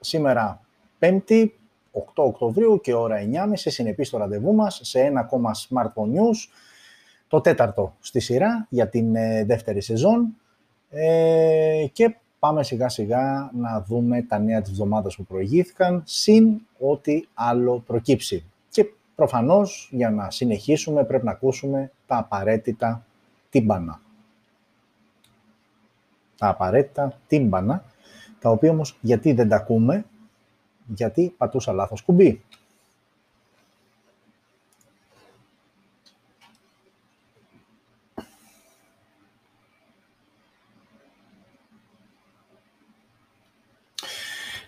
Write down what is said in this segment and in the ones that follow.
Σήμερα 5η, 8 Οκτωβρίου και ώρα 9.30 συνεπεί στο ραντεβού μας σε ένα ακόμα Smartphone News, το τέταρτο στη σειρά για την ε, δεύτερη σεζόν ε, και πάμε σιγά σιγά να δούμε τα νέα της εβδομάδας που προηγήθηκαν, συν ό,τι άλλο προκύψει. Και προφανώς για να συνεχίσουμε πρέπει να ακούσουμε τα απαραίτητα τύμπανα. Τα απαραίτητα τύμπανα, τα οποία όμως γιατί δεν τα ακούμε, γιατί πατούσα λάθος κουμπί.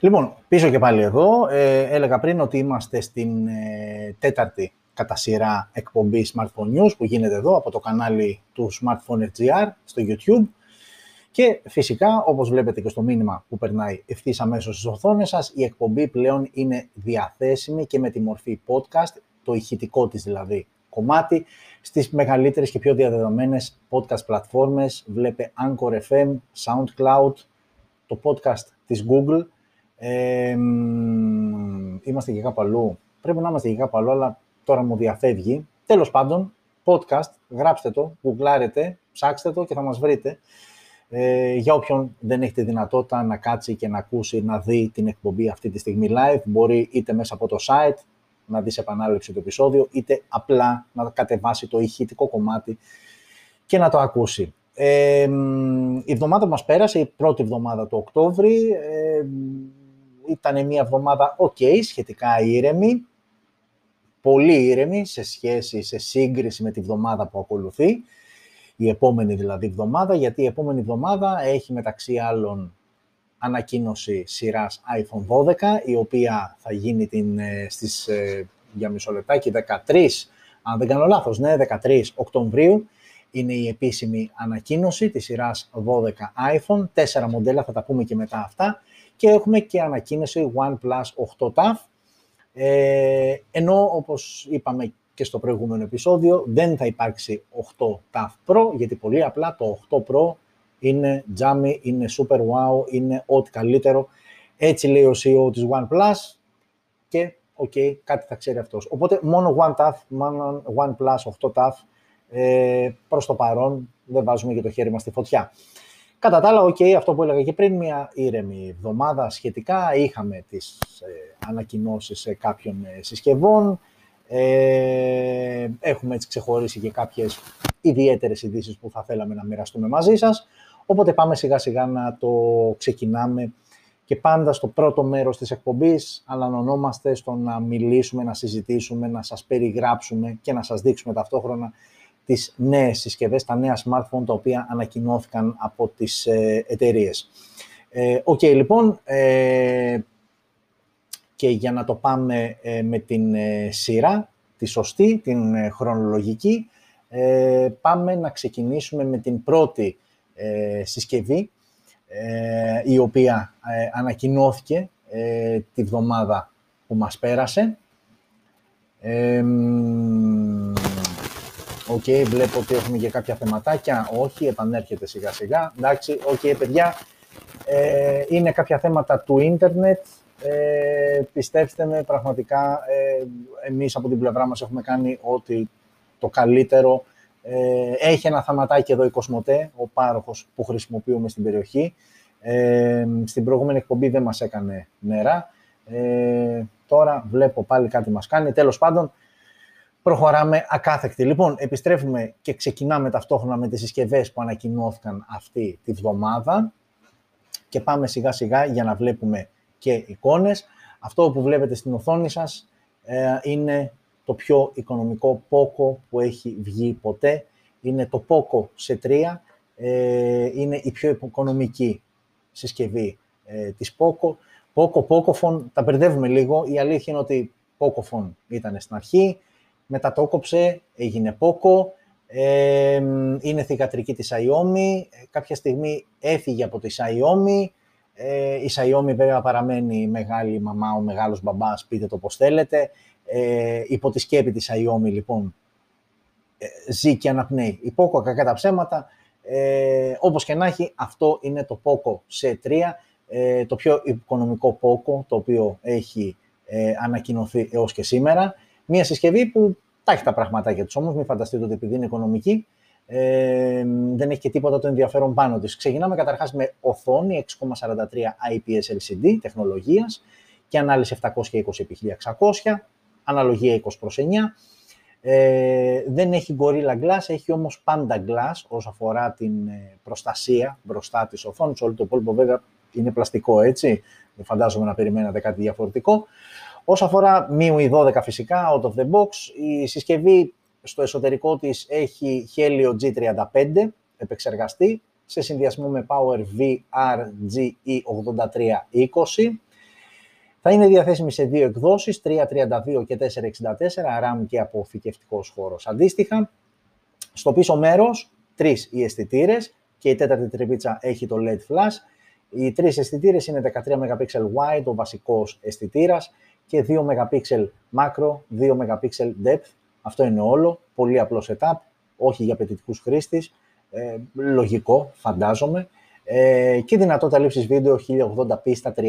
Λοιπόν, πίσω και πάλι εδώ. Ε, έλεγα πριν ότι είμαστε στην ε, τέταρτη κατά σειρά εκπομπή Smartphone News που γίνεται εδώ από το κανάλι του Smartphone FGR στο YouTube. Και φυσικά, όπως βλέπετε και στο μήνυμα που περνάει ευθύς αμέσως στις οθόνες σας, η εκπομπή πλέον είναι διαθέσιμη και με τη μορφή podcast, το ηχητικό της δηλαδή κομμάτι, στις μεγαλύτερες και πιο διαδεδομένες podcast πλατφόρμες. Βλέπε Anchor FM, SoundCloud, το podcast της Google. Ε, είμαστε και κάπου αλλού. Πρέπει να είμαστε και κάπου αλλού, αλλά τώρα μου διαφεύγει. Τέλος πάντων, podcast, γράψτε το, γκουγκλάρετε, ψάξτε το και θα μας βρείτε. Ε, για όποιον δεν έχει τη δυνατότητα να κάτσει και να ακούσει, να δει την εκπομπή αυτή τη στιγμή live, μπορεί είτε μέσα από το site να δει σε επανάληψη το επεισόδιο, είτε απλά να κατεβάσει το ηχητικό κομμάτι και να το ακούσει. Ε, η εβδομάδα μας πέρασε, η πρώτη εβδομάδα του Οκτώβρη, ε, ήταν μια εβδομάδα ok, σχετικά ήρεμη, πολύ ήρεμη σε σχέση, σε σύγκριση με τη εβδομάδα που ακολουθεί η επόμενη δηλαδή εβδομάδα, γιατί η επόμενη εβδομάδα έχει μεταξύ άλλων ανακοίνωση σειράς iPhone 12, η οποία θα γίνει την, ε, στις, ε, για μισό λεπτάκι 13, αν δεν κάνω λάθος, ναι, 13 Οκτωβρίου, είναι η επίσημη ανακοίνωση της σειράς 12 iPhone, τέσσερα μοντέλα, θα τα πούμε και μετά αυτά, και έχουμε και ανακοίνωση OnePlus 8 ταυ, ε, ενώ όπως είπαμε και στο προηγούμενο επεισόδιο, δεν θα υπάρξει 8 ταυ Pro, γιατί πολύ απλά το 8 Pro είναι γαμεί, είναι super wow, είναι ό,τι καλύτερο. Έτσι λέει ο CEO της OnePlus και OK, okay, κάτι θα ξέρει αυτός. Οπότε μόνο One ταυ, μόνο OnePlus 8 ταυ, ε, προς το παρόν δεν βάζουμε και το χέρι μας στη φωτιά. Κατά τα άλλα, okay, αυτό που έλεγα και πριν, μια ήρεμη εβδομάδα σχετικά, είχαμε τις ε, ανακοινώσεις κάποιων ε, συσκευών, ε, έχουμε έτσι ξεχωρίσει και κάποιες ιδιαίτερες ειδήσεις που θα θέλαμε να μοιραστούμε μαζί σας. Οπότε πάμε σιγά σιγά να το ξεκινάμε και πάντα στο πρώτο μέρος της εκπομπής αναλωνόμαστε στο να μιλήσουμε, να συζητήσουμε, να σας περιγράψουμε και να σας δείξουμε ταυτόχρονα τις νέες συσκευές, τα νέα smartphone τα οποία ανακοινώθηκαν από τις ε, εταιρείες. Ε, οκ, λοιπόν, ε, και για να το πάμε ε, με την ε, σειρά, τη σωστή, την ε, χρονολογική, πάμε να ξεκινήσουμε με την πρώτη συσκευή, η οποία ανακοινώθηκε τη βδομάδα που μας πέρασε. OK, okay, βλέπω ότι έχουμε και κάποια θεματάκια. Όχι, επανέρχεται σιγά σιγά. Εντάξει, OK, okay, παιδιά. είναι κάποια θέματα του ίντερνετ ε, πιστέψτε με, πραγματικά, ε, εμείς από την πλευρά μας έχουμε κάνει ό,τι το καλύτερο. Ε, έχει ένα θαματάκι εδώ η Κοσμοτέ, ο πάροχος που χρησιμοποιούμε στην περιοχή. Ε, στην προηγούμενη εκπομπή δεν μας έκανε νερά. Ε, τώρα βλέπω πάλι κάτι μας κάνει. Τέλος πάντων, προχωράμε ακάθεκτη. Λοιπόν, επιστρέφουμε και ξεκινάμε ταυτόχρονα με τις συσκευές που ανακοινώθηκαν αυτή τη βδομάδα και πάμε σιγά σιγά για να βλέπουμε και εικόνες. Αυτό που βλέπετε στην οθόνη σας ε, είναι το πιο οικονομικό POCO που έχει βγει ποτέ. Είναι το POCO σε 3. Ε, είναι η πιο οικονομική συσκευή ε, της POCO. POCO, POCOphone, τα μπερδεύουμε λίγο. Η αλήθεια είναι ότι POCOphone ήταν στην αρχή, μετά το κόψε, έγινε POCO, ε, είναι θηγατρική της Xiaomi, κάποια στιγμή έφυγε από τη Xiaomi, ε, η Xiaomi βέβαια παραμένει μεγάλη μαμά, ο μεγάλος μπαμπάς, πείτε το πώς θέλετε. Ε, υπό τη σκέπη της Xiaomi λοιπόν ε, ζει και αναπνέει. Η Poco κακά τα ψέματα, ε, όπως και να έχει αυτό είναι το Poco C3. ε, το πιο οικονομικό Poco, το οποίο έχει ε, ανακοινωθεί έως και σήμερα. Μία συσκευή που τα έχει τα πραγματάκια της όμως, μην φανταστείτε ότι επειδή είναι οικονομική, ε, δεν έχει και τίποτα το ενδιαφέρον πάνω της. Ξεκινάμε καταρχάς με οθόνη 6,43 IPS LCD τεχνολογίας και ανάλυση 720x1600, αναλογία 20 προς 9. Ε, δεν έχει Gorilla Glass, έχει όμως Panda Glass όσο αφορά την ε, προστασία μπροστά της οθόνης. Όλο το υπόλοιπο βέβαια είναι πλαστικό, έτσι. Δεν φαντάζομαι να περιμένατε κάτι διαφορετικό. Όσο αφορά MIUI 12 φυσικά, out of the box, η συσκευή στο εσωτερικό της έχει Helio G35 επεξεργαστή σε συνδυασμό με Power VR GE8320. Θα είναι διαθέσιμη σε δύο εκδόσεις, 332 και 464, RAM και αποθηκευτικός χώρος. Αντίστοιχα, στο πίσω μέρος, τρεις οι αισθητήρες και η τέταρτη τρυπίτσα έχει το LED flash. Οι τρεις αισθητήρες είναι 13 MP wide, ο βασικός αισθητήρας και 2 MP macro, 2 MP depth. Αυτό είναι όλο. Πολύ απλός setup, όχι για απαιτητικούς χρήστες. Ε, λογικό, φαντάζομαι. Ε, και δυνατότητα λήψης βίντεο 1080p στα 30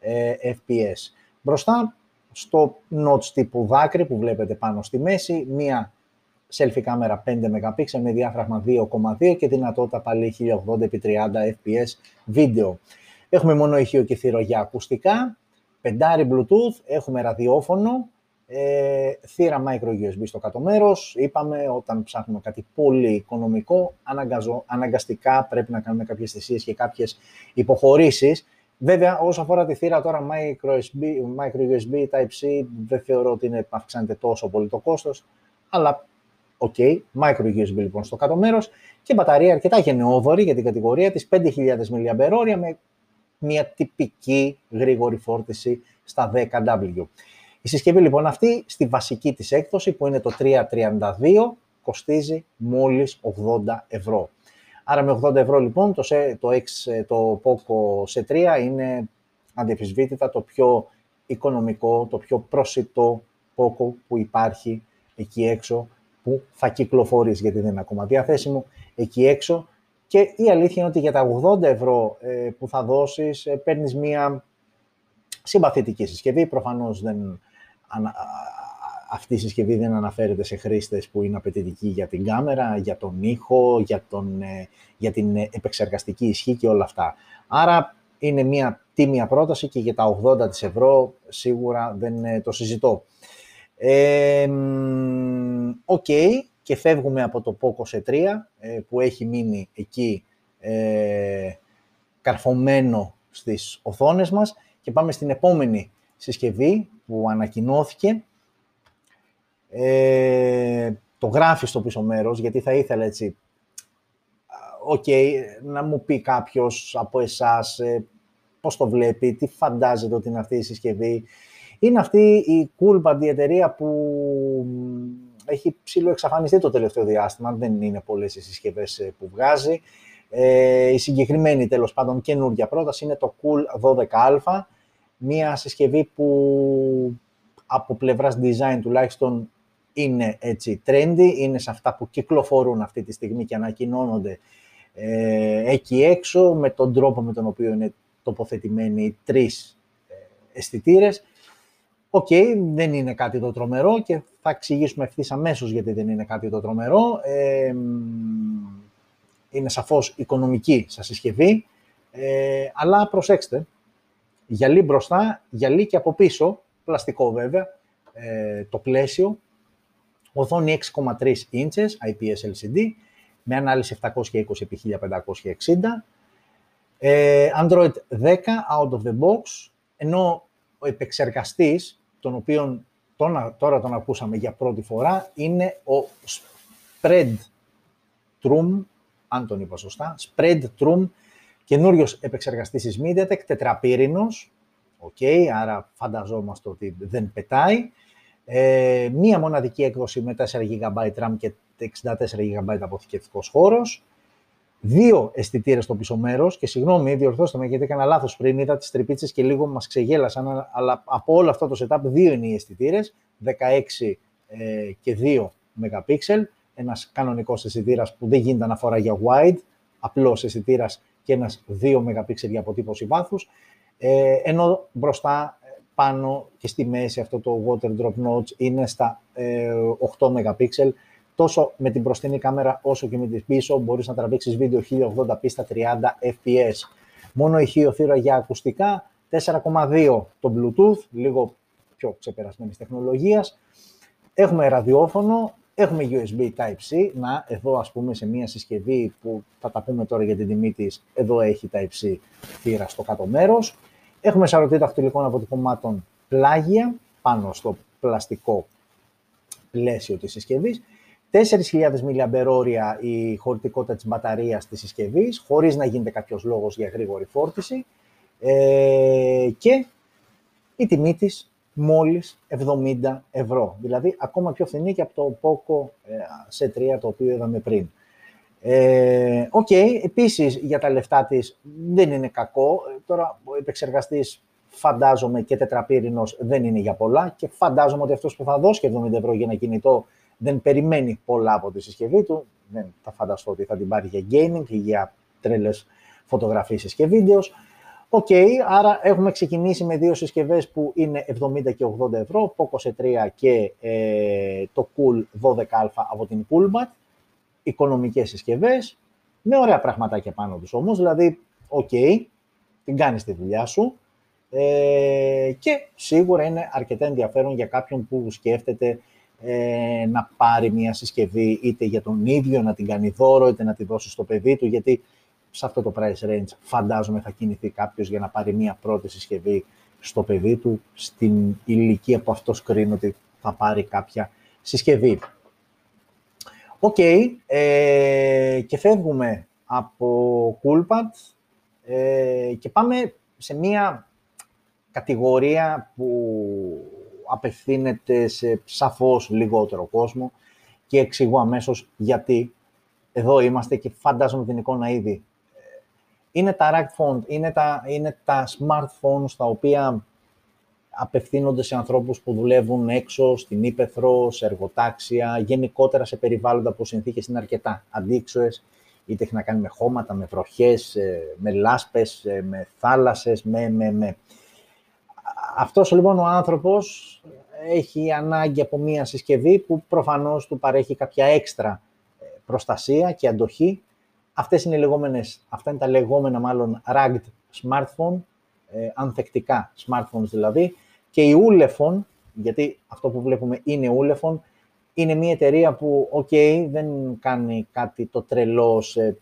ε, fps. Μπροστά, στο notch τύπου δάκρυ που βλέπετε πάνω στη μέση, μία selfie κάμερα 5 MP με διάφραγμα 2,2 και δυνατότητα πάλι 1080x30 fps βίντεο. Έχουμε μόνο ηχείο και θύρα για ακουστικά, πεντάρι Bluetooth, έχουμε ραδιόφωνο, ε, θύρα micro USB στο κάτω μέρος. Είπαμε όταν ψάχνουμε κάτι πολύ οικονομικό, αναγκαστικά πρέπει να κάνουμε κάποιες θυσίες και κάποιες υποχωρήσεις. Βέβαια, όσο αφορά τη θύρα τώρα micro USB, micro USB Type-C, δεν θεωρώ ότι είναι, αυξάνεται τόσο πολύ το κόστος, αλλά OK, okay, micro USB λοιπόν στο κάτω μέρος και μπαταρία αρκετά γενναιόδορη για την κατηγορία της, 5.000 mAh με μια τυπική γρήγορη φόρτιση στα 10W. Η συσκευή λοιπόν αυτή στη βασική της έκδοση που είναι το 332 κοστίζει μόλις 80 ευρώ. Άρα με 80 ευρώ λοιπόν το, το, X, το Poco C3 είναι αντιεφισβήτητα το πιο οικονομικό, το πιο προσιτό Poco που υπάρχει εκεί έξω που θα κυκλοφορείς γιατί δεν είναι ακόμα διαθέσιμο εκεί έξω και η αλήθεια είναι ότι για τα 80 ευρώ ε, που θα δώσεις ε, παίρνεις μία συμπαθητική συσκευή. Προφανώς δεν, αυτή η συσκευή δεν αναφέρεται σε χρήστες που είναι απαιτητικοί για την κάμερα, για τον ήχο, για, τον, ε, για την επεξεργαστική ισχύ και όλα αυτά. Άρα είναι μια τίμια πρόταση και για τα 80 ευρώ σίγουρα δεν το συζητώ. OK, okay, και φεύγουμε από το Poco C3 ε, που έχει μείνει εκεί ε, καρφωμένο στις οθόνες μας και πάμε στην επόμενη συσκευή που ανακοινώθηκε. Ε, το γράφει στο πίσω μέρος, γιατί θα ήθελα έτσι, οκ, να μου πει κάποιος από εσάς ε, πώς το βλέπει, τι φαντάζεται ότι είναι αυτή η συσκευή. Είναι αυτή η Coolpad, η εταιρεία που έχει ψηλό εξαφανιστεί το τελευταίο διάστημα, δεν είναι πολλές οι συσκευές ε, που βγάζει. Ε, η συγκεκριμένη τέλος πάντων καινούργια πρόταση είναι το Cool 12α, μία συσκευή που από πλευράς design τουλάχιστον είναι έτσι trendy, είναι σε αυτά που κυκλοφορούν αυτή τη στιγμή και ανακοινώνονται ε, εκεί έξω με τον τρόπο με τον οποίο είναι τοποθετημένοι οι τρεις ε, αισθητήρες. Οκ, δεν είναι κάτι το τρομερό και θα εξηγήσουμε ευθύς αμέσως γιατί δεν είναι κάτι το τρομερό. Ε, είναι σαφώς οικονομική σα συσκευή, ε, αλλά προσέξτε, γυαλί μπροστά, γυαλί και από πίσω, πλαστικό βέβαια, ε, το πλαίσιο, οθόνη 6,3 inches IPS LCD, με ανάλυση 720x1560, ε, Android 10 out of the box, ενώ ο επεξεργαστής, τον οποίον τώρα τον ακούσαμε για πρώτη φορά, είναι ο Spread Trum, αν τον είπα σωστά, Spread Trum Καινούριο επεξεργαστής τη MediaTek, τετραπύρινος, okay, άρα φανταζόμαστε ότι δεν πετάει. Ε, μία μοναδική έκδοση με 4 GB RAM και 64 GB αποθηκευτικός χώρος. Δύο αισθητήρες στο πίσω μέρος και συγγνώμη, διορθώστε με γιατί έκανα λάθος πριν. Είδα τις τρυπίτσες και λίγο μας ξεγέλασαν. Αλλά από όλο αυτό το setup, δύο είναι οι αισθητήρες, 16 ε, και 2 MP. Ένας κανονικός αισθητήρας που δεν γίνεται αναφορά για wide, απλός αισθητήρας και ένας 2 MP για αποτύπωση βάθους, ε, ενώ μπροστά πάνω και στη μέση αυτό το water drop notch είναι στα 8 MP. Τόσο με την μπροστινή κάμερα όσο και με την πίσω μπορείς να τραβήξεις βίντεο 1080p στα 30 fps. Μόνο ηχείο θύρα για ακουστικά, 4,2 το Bluetooth, λίγο πιο ξεπερασμένης τεχνολογίας. Έχουμε ραδιόφωνο, έχουμε USB Type-C. Να, εδώ ας πούμε σε μια συσκευή που θα τα πούμε τώρα για την τιμή της, εδώ έχει Type-C θύρα στο κάτω μέρος. Έχουμε σαρωτή δαχτυλικών αποτυπωμάτων πλάγια πάνω στο πλαστικό πλαίσιο της συσκευής. 4.000 mAh η χωρητικότητα της μπαταρίας της συσκευής, χωρίς να γίνεται κάποιος λόγος για γρήγορη φόρτιση. Ε, και η τιμή της μόλις 70 ευρώ. Δηλαδή, ακόμα πιο φθηνή και από το Poco C3 ε, το οποίο είδαμε πριν. Ε, OK, okay, επίσης για τα λεφτά της δεν είναι κακό. Ε, τώρα ο επεξεργαστής φαντάζομαι και τετραπύρινος δεν είναι για πολλά και φαντάζομαι ότι αυτός που θα δώσει και 70 ευρώ για ένα κινητό δεν περιμένει πολλά από τη συσκευή του. Δεν θα φανταστώ ότι θα την πάρει για gaming ή για τρέλες φωτογραφίες και videos. OK, okay, άρα έχουμε ξεκινήσει με δύο συσκευές που είναι 70 και 80 ευρώ, Poco C3 και ε, το Cool 12A από την Coolpad οικονομικές συσκευές, με ωραία πραγματάκια πάνω τους όμως, δηλαδή, οκ, την κάνεις τη δουλειά σου ε, και σίγουρα είναι αρκετά ενδιαφέρον για κάποιον που σκέφτεται ε, να πάρει μια συσκευή είτε για τον ίδιο να την κάνει δώρο, είτε να τη δώσει στο παιδί του, γιατί σε αυτό το price range φαντάζομαι θα κινηθεί κάποιος για να πάρει μια πρώτη συσκευή στο παιδί του, στην ηλικία που αυτός κρίνει ότι θα πάρει κάποια συσκευή. Οκ, ε, και φεύγουμε από Coolpad ε, και πάμε σε μία κατηγορία που απευθύνεται σε σαφώς λιγότερο κόσμο και εξηγώ αμέσως γιατί εδώ είμαστε και φαντάζομαι την εικόνα ήδη. Είναι τα rugged phone, είναι τα, είναι τα smartphones τα οποία απευθύνονται σε ανθρώπους που δουλεύουν έξω, στην Ήπεθρο, σε εργοτάξια, γενικότερα σε περιβάλλοντα που συνθήκες είναι αρκετά αντίξωες, είτε έχει να κάνει με χώματα, με βροχές, ε, με λάσπες, ε, με θάλασσες, με, με, με. Αυτός λοιπόν ο άνθρωπος έχει ανάγκη από μία συσκευή που προφανώς του παρέχει κάποια έξτρα ε, προστασία και αντοχή. Αυτές είναι οι λεγόμενες, αυτά είναι τα λεγόμενα μάλλον rugged smartphone, ε, ανθεκτικά smartphones δηλαδή, και η Ulefone, γιατί αυτό που βλέπουμε είναι Ulefone, είναι μια εταιρεία που, ok, δεν κάνει κάτι το τρελό σε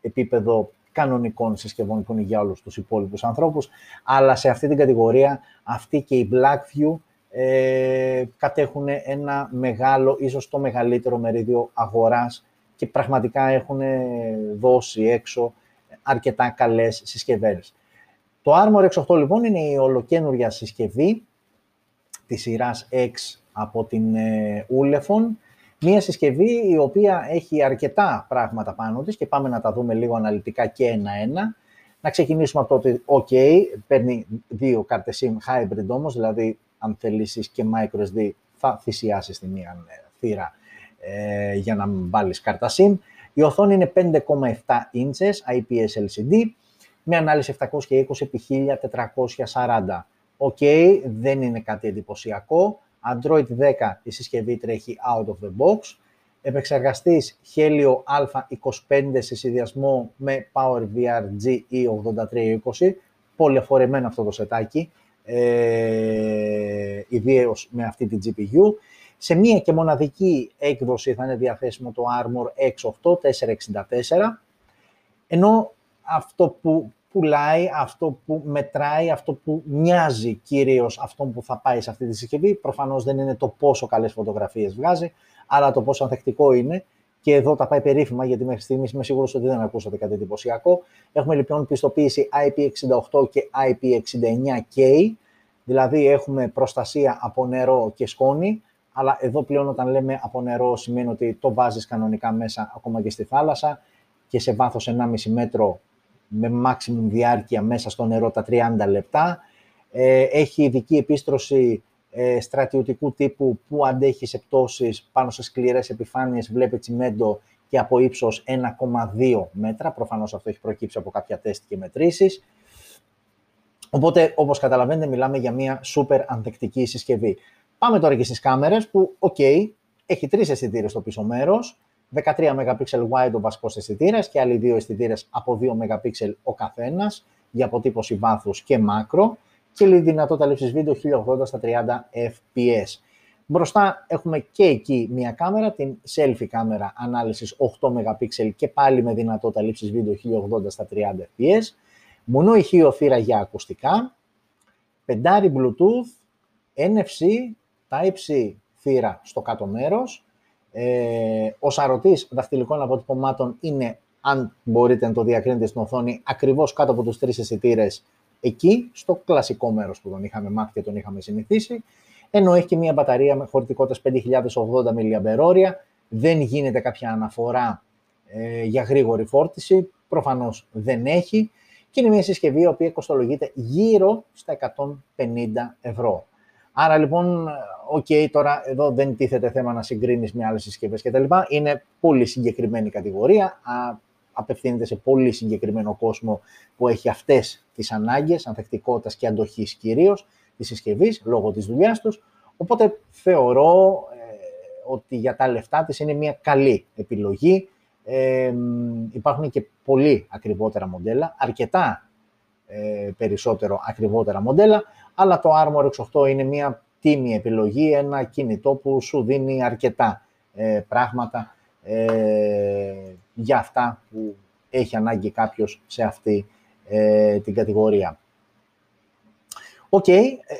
επίπεδο κανονικών συσκευών που είναι για όλους τους υπόλοιπους ανθρώπους, αλλά σε αυτή την κατηγορία, αυτή και η Blackview ε, κατέχουν ένα μεγάλο, ίσως το μεγαλύτερο μερίδιο αγοράς και πραγματικά έχουν δώσει έξω αρκετά καλές συσκευές. Το Armor X8 λοιπόν είναι η ολοκένουργια συσκευή της σειράς X από την ε, Ulefone. Μία συσκευή η οποία έχει αρκετά πράγματα πάνω της και πάμε να τα δούμε λίγο αναλυτικά και ένα-ένα. Να ξεκινήσουμε από το ότι, ok, παίρνει δύο κάρτες SIM hybrid όμως, δηλαδή αν θελήσεις και microSD θα θυσιάσεις τη μία ε, θύρα ε, για να βάλεις κάρτα SIM. Η οθόνη είναι 5,7 inches IPS LCD με ανάλυση 720x1440. OK, okay, δεν είναι κάτι εντυπωσιακό. Android 10 η συσκευή τρέχει out of the box. Επεξεργαστής Helio A25 σε συνδυασμό με PowerVR GE8320. Πολυαφορεμένο αυτό το σετάκι, ε, ιδίως με αυτή την GPU. Σε μία και μοναδική έκδοση θα είναι διαθέσιμο το Armor X8 464, ενώ αυτό που πουλάει, αυτό που μετράει, αυτό που μοιάζει κυρίως αυτό που θα πάει σε αυτή τη συσκευή. Προφανώς δεν είναι το πόσο καλές φωτογραφίες βγάζει, αλλά το πόσο ανθεκτικό είναι. Και εδώ τα πάει περίφημα, γιατί μέχρι στιγμής είμαι σίγουρος ότι δεν ακούσατε κάτι εντυπωσιακό. Έχουμε λοιπόν πιστοποίηση IP68 και IP69K, δηλαδή έχουμε προστασία από νερό και σκόνη, αλλά εδώ πλέον όταν λέμε από νερό σημαίνει ότι το βάζεις κανονικά μέσα ακόμα και στη θάλασσα και σε βάθος 1,5 μέτρο με maximum διάρκεια μέσα στο νερό τα 30 λεπτά. Ε, έχει ειδική επίστρωση ε, στρατιωτικού τύπου που αντέχει σε πτώσεις πάνω σε σκληρές επιφάνειες, βλέπει τσιμέντο και από ύψος 1,2 μέτρα. Προφανώς αυτό έχει προκύψει από κάποια τεστ και μετρήσεις. Οπότε, όπως καταλαβαίνετε, μιλάμε για μια super ανθεκτική συσκευή. Πάμε τώρα και στις κάμερες που, ok, έχει τρεις αισθητήρες στο πίσω μέρος, 13 MP wide ο βασικός αισθητήρας και άλλοι δύο αισθητήρες από 2 MP ο καθένας για αποτύπωση βάθους και μάκρο και δυνατότητα λήψης βίντεο 1080 στα 30 fps. Μπροστά έχουμε και εκεί μία κάμερα, την selfie κάμερα ανάλυσης 8 MP και πάλι με δυνατότητα λήψης βίντεο 1080 στα 30 fps. Μονό ηχείο θύρα για ακουστικά, πεντάρι Bluetooth, NFC, Type-C θύρα στο κάτω μέρος. Ε, ο σαρωτής δαχτυλικών αποτυπωμάτων είναι, αν μπορείτε να το διακρίνετε στην οθόνη, ακριβώς κάτω από τους τρεις αισθητήρες εκεί, στο κλασικό μέρος που τον είχαμε μάθει και τον είχαμε συνηθίσει, ενώ έχει και μια μπαταρία με χωρητικότητας 5080 mAh, δεν γίνεται κάποια αναφορά ε, για γρήγορη φόρτιση, προφανώς δεν έχει, και είναι μια συσκευή η οποία κοστολογείται γύρω στα 150 ευρώ. Άρα λοιπόν, OK, okay, τώρα εδώ δεν τίθεται θέμα να συγκρίνεις με άλλες συσκευές κτλ. Είναι πολύ συγκεκριμένη κατηγορία, α, απευθύνεται σε πολύ συγκεκριμένο κόσμο που έχει αυτές τις ανάγκες, ανθεκτικότητας και αντοχής κυρίως, της συσκευής, λόγω της δουλειάς τους. Οπότε θεωρώ ε, ότι για τα λεφτά της είναι μια καλή επιλογή. Ε, υπάρχουν και πολύ ακριβότερα μοντέλα, αρκετά ε, περισσότερο ακριβότερα μοντέλα, αλλά το Armor X8 είναι μια τίμια επιλογή, ένα κινητό που σου δίνει αρκετά ε, πράγματα ε, για αυτά που έχει ανάγκη κάποιος σε αυτή ε, την κατηγορία. OK, okay, ε,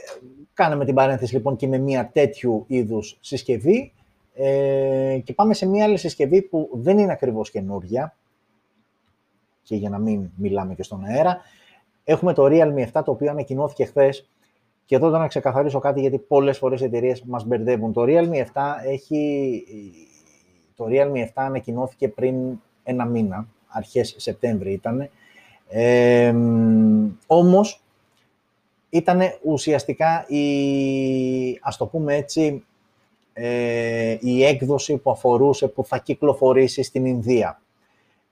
κάναμε την παρένθεση λοιπόν και με μια τέτοιου είδους συσκευή ε, και πάμε σε μια άλλη συσκευή που δεν είναι ακριβώς καινούργια και για να μην μιλάμε και στον αέρα. Έχουμε το Realme 7 το οποίο ανακοινώθηκε χθες και εδώ να ξεκαθαρίσω κάτι γιατί πολλές φορές οι εταιρείες μας μπερδεύουν. Το Realme 7 έχει... Το Realme 7 ανακοινώθηκε πριν ένα μήνα, αρχές Σεπτέμβρη ήταν. Ε, όμως, ήταν ουσιαστικά η, ας το πούμε έτσι, ε, η έκδοση που αφορούσε, που θα κυκλοφορήσει στην Ινδία.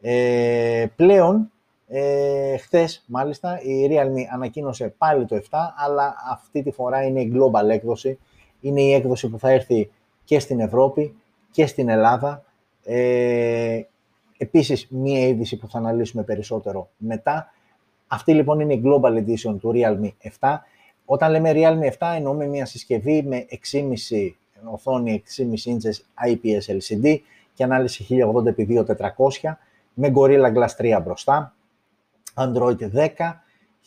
Ε, πλέον, ε, χθες, μάλιστα, η Realme ανακοίνωσε πάλι το 7, αλλά αυτή τη φορά είναι η global έκδοση. Είναι η έκδοση που θα έρθει και στην Ευρώπη και στην Ελλάδα. Ε, επίσης, μία είδηση που θα αναλύσουμε περισσότερο μετά. Αυτή λοιπόν είναι η Global Edition του Realme 7. Όταν λέμε Realme 7 εννοούμε μια συσκευή με 6,5 οθόνη 6,5 inches IPS LCD και ανάλυση 1080x2400 με Gorilla Glass 3 μπροστά, Android 10,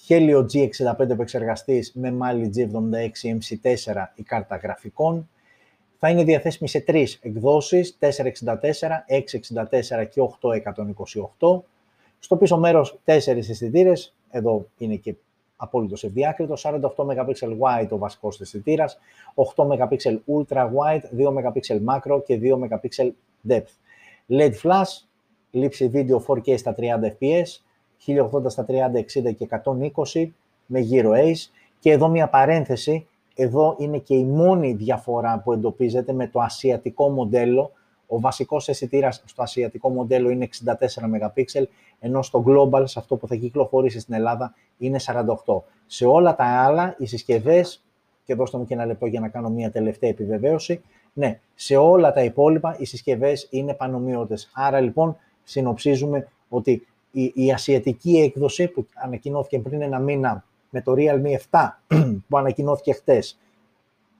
Helio G65 επεξεργαστής με Mali G76 MC4 η κάρτα γραφικών. Θα είναι διαθέσιμη σε τρεις εκδόσεις, 464, 664 και 8128. Στο πίσω μέρος τέσσερις αισθητήρες, εδώ είναι και απόλυτος ευδιάκριτο, 48 MP wide ο βασικός αισθητήρας, 8 MP ultra wide, 2 MP macro και 2 MP depth. LED flash, λήψη βίντεο 4K στα 30 fps, 1080 στα 30, 60 και 120 με γύρω Ace. Και εδώ μια παρένθεση, εδώ είναι και η μόνη διαφορά που εντοπίζεται με το ασιατικό μοντέλο. Ο βασικός αισθητήρας στο ασιατικό μοντέλο είναι 64 MP, ενώ στο Global, σε αυτό που θα κυκλοφορήσει στην Ελλάδα, είναι 48. Σε όλα τα άλλα, οι συσκευές, και δώστε μου και ένα λεπτό για να κάνω μια τελευταία επιβεβαίωση, ναι, σε όλα τα υπόλοιπα οι συσκευές είναι πανομοιότες. Άρα λοιπόν συνοψίζουμε ότι η, η ασιατική έκδοση που ανακοινώθηκε πριν ένα μήνα με το Realme 7 που ανακοινώθηκε χτες,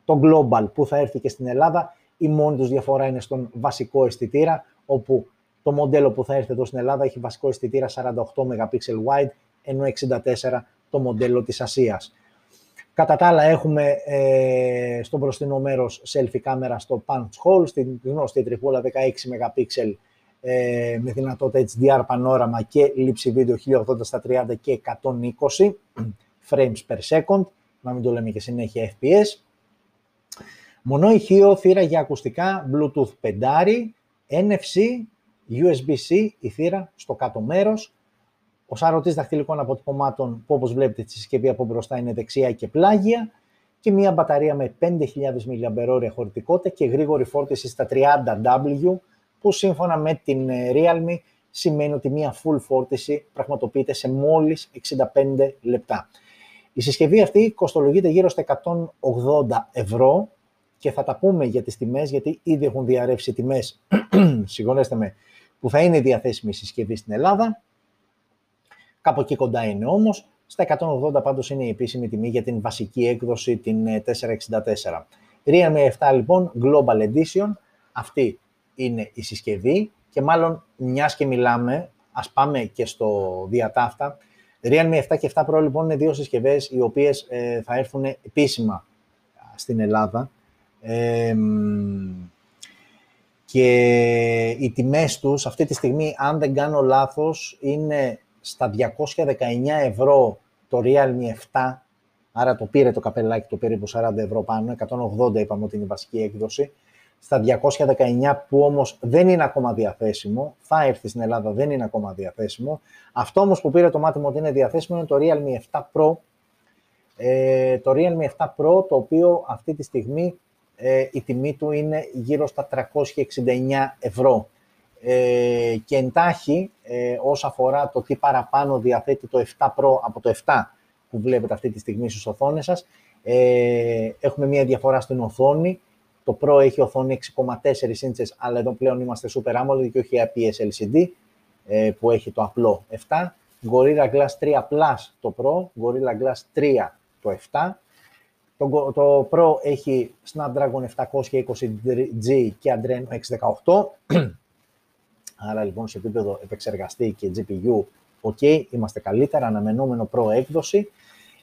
το Global που θα έρθει και στην Ελλάδα, η μόνη τους διαφορά είναι στον βασικό αισθητήρα, όπου το μοντέλο που θα έρθει εδώ στην Ελλάδα έχει βασικό αισθητήρα 48 MP wide, ενώ 64 το μοντέλο της Ασίας. Κατά τα άλλα έχουμε ε, στο μπροστινό μέρος selfie κάμερα στο punch hole, στην γνωστή τριπούλα 16 MP ε, με δυνατότητα HDR πανόραμα και λήψη βίντεο 1080 στα 30 και 120 frames per second, να μην το λέμε και συνέχεια FPS. Μονό ηχείο, θύρα για ακουστικά, Bluetooth 5, NFC, USB-C, η θύρα στο κάτω μέρος. Ο σαρωτής δαχτυλικών αποτυπωμάτων που όπως βλέπετε τη συσκευή από μπροστά είναι δεξιά και πλάγια και μια μπαταρία με 5.000 mAh χωρητικότητα και γρήγορη φόρτιση στα 30W που σύμφωνα με την ε, Realme σημαίνει ότι μία full φόρτιση πραγματοποιείται σε μόλις 65 λεπτά. Η συσκευή αυτή κοστολογείται γύρω στα 180 ευρώ και θα τα πούμε για τις τιμές, γιατί ήδη έχουν διαρρεύσει τιμές, συγχωρέστε με, που θα είναι διαθέσιμη η συσκευή στην Ελλάδα. Κάπου εκεί κοντά είναι όμως. Στα 180 πάντως είναι η επίσημη τιμή για την βασική έκδοση, την 464. Realme 7 λοιπόν, Global Edition, αυτή είναι η συσκευή και μάλλον μιας και μιλάμε, ας πάμε και στο διατάφτα. Realme 7 και 7 Pro λοιπόν είναι δύο συσκευές οι οποίες ε, θα έρθουν επίσημα στην Ελλάδα. και οι τιμές τους αυτή τη στιγμή, αν δεν κάνω λάθος, είναι στα 219 ευρώ το Realme 7, άρα το πήρε το καπελάκι, το πήρε 40 ευρώ πάνω, 180 είπαμε ότι είναι η βασική έκδοση, στα 219 που όμως δεν είναι ακόμα διαθέσιμο, θα έρθει στην Ελλάδα, δεν είναι ακόμα διαθέσιμο. Αυτό όμως που πήρε το μάτι μου ότι είναι διαθέσιμο είναι το Realme 7 Pro, ε, το Realme 7 Pro, το οποίο αυτή τη στιγμή ε, η τιμή του είναι γύρω στα 369 ευρώ. Ε, και εντάχει, ε, όσο αφορά το τι παραπάνω διαθέτει το 7 Pro από το 7 που βλέπετε αυτή τη στιγμή στις οθόνες σας, ε, έχουμε μια διαφορά στην οθόνη. Το Pro έχει οθόνη 6,4 inches, αλλά εδώ πλέον είμαστε Super AMOLED και όχι IPS LCD, ε, που έχει το απλό 7. Gorilla Glass 3 Plus το Pro, Gorilla Glass 3 το 7. Το, το Pro έχει Snapdragon 720G και Adreno 618. Άρα λοιπόν σε επίπεδο επεξεργαστή και GPU, ok, είμαστε καλύτερα, αναμενόμενο Pro έκδοση.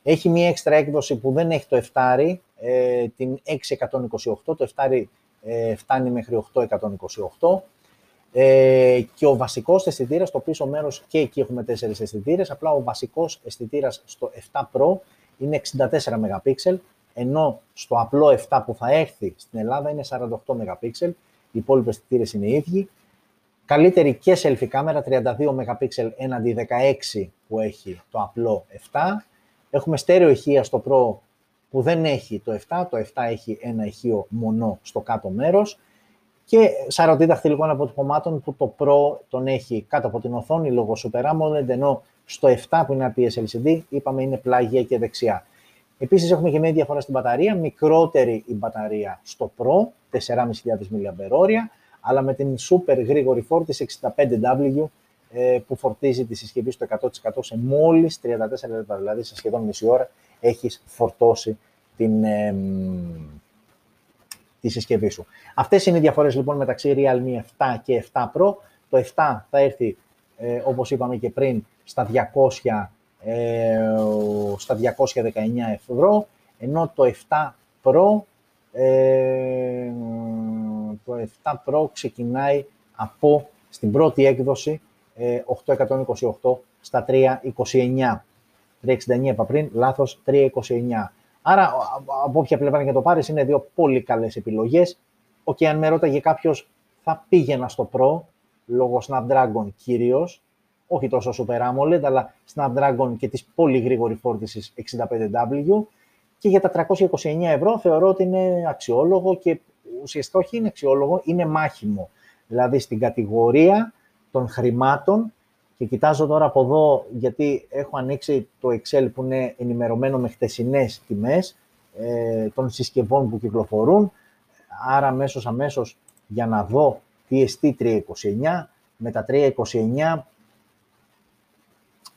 Έχει μία έξτρα έκδοση που δεν έχει το 7, ε, την 628, το 7 ε, φτάνει μέχρι 828. Ε, και ο βασικός αισθητήρας στο πίσω μέρος, και εκεί έχουμε τέσσερις αισθητήρες, απλά ο βασικός αισθητήρας στο 7 Pro είναι 64 MP, ενώ στο απλό 7 που θα έρθει στην Ελλάδα είναι 48 MP. Οι υπόλοιποι αισθητήρες είναι οι ίδιοι. Καλύτερη και selfie κάμερα, 32 MP έναντι 16 που έχει το απλό 7. Έχουμε στέρεο ηχεία στο Pro που δεν έχει το 7, το 7 έχει ένα ηχείο μονό στο κάτω μέρος και σαρωτή δαχτυλικών αποτυπωμάτων που το Pro τον έχει κάτω από την οθόνη λόγω Super AMOLED, ενώ στο 7 που είναι IPS LCD είπαμε είναι πλάγια και δεξιά. Επίσης έχουμε και μια διαφορά στην μπαταρία, μικρότερη η μπαταρία στο Pro, 4.500 mAh, αλλά με την super γρήγορη φόρτιση 65W ε, που φορτίζει τη συσκευή στο 100% σε μόλις 34 λεπτά, δηλαδή σε σχεδόν μισή ώρα έχεις φορτώσει την, ε, τη συσκευή σου. Αυτές είναι οι διαφορές λοιπόν μεταξύ Realme 7 και 7 Pro. Το 7 θα έρθει, ε, όπως είπαμε και πριν, στα 200 ε, στα 219 ευρώ, ενώ το 7 Pro ε, το 7 Pro ξεκινάει από στην πρώτη έκδοση 828 ε, στα 329. 369 είπα πριν, λάθος, 329. Άρα, από όποια πλευρά και το πάρεις, είναι δύο πολύ καλές επιλογές. Ο και αν με ρώταγε κάποιος, θα πήγαινα στο Pro, λόγω Snapdragon κυρίως, όχι τόσο Super AMOLED, αλλά Snapdragon και της πολύ γρήγορη φόρτισης 65W. Και για τα 329 ευρώ θεωρώ ότι είναι αξιόλογο και ουσιαστικά όχι είναι αξιόλογο, είναι μάχημο. Δηλαδή στην κατηγορία των χρημάτων και κοιτάζω τώρα από εδώ γιατί έχω ανοίξει το Excel που είναι ενημερωμένο με χτεσινές τιμές ε, των συσκευών που κυκλοφορούν. Άρα αμέσως αμέσως για να δω τι εστί 329 με τα 329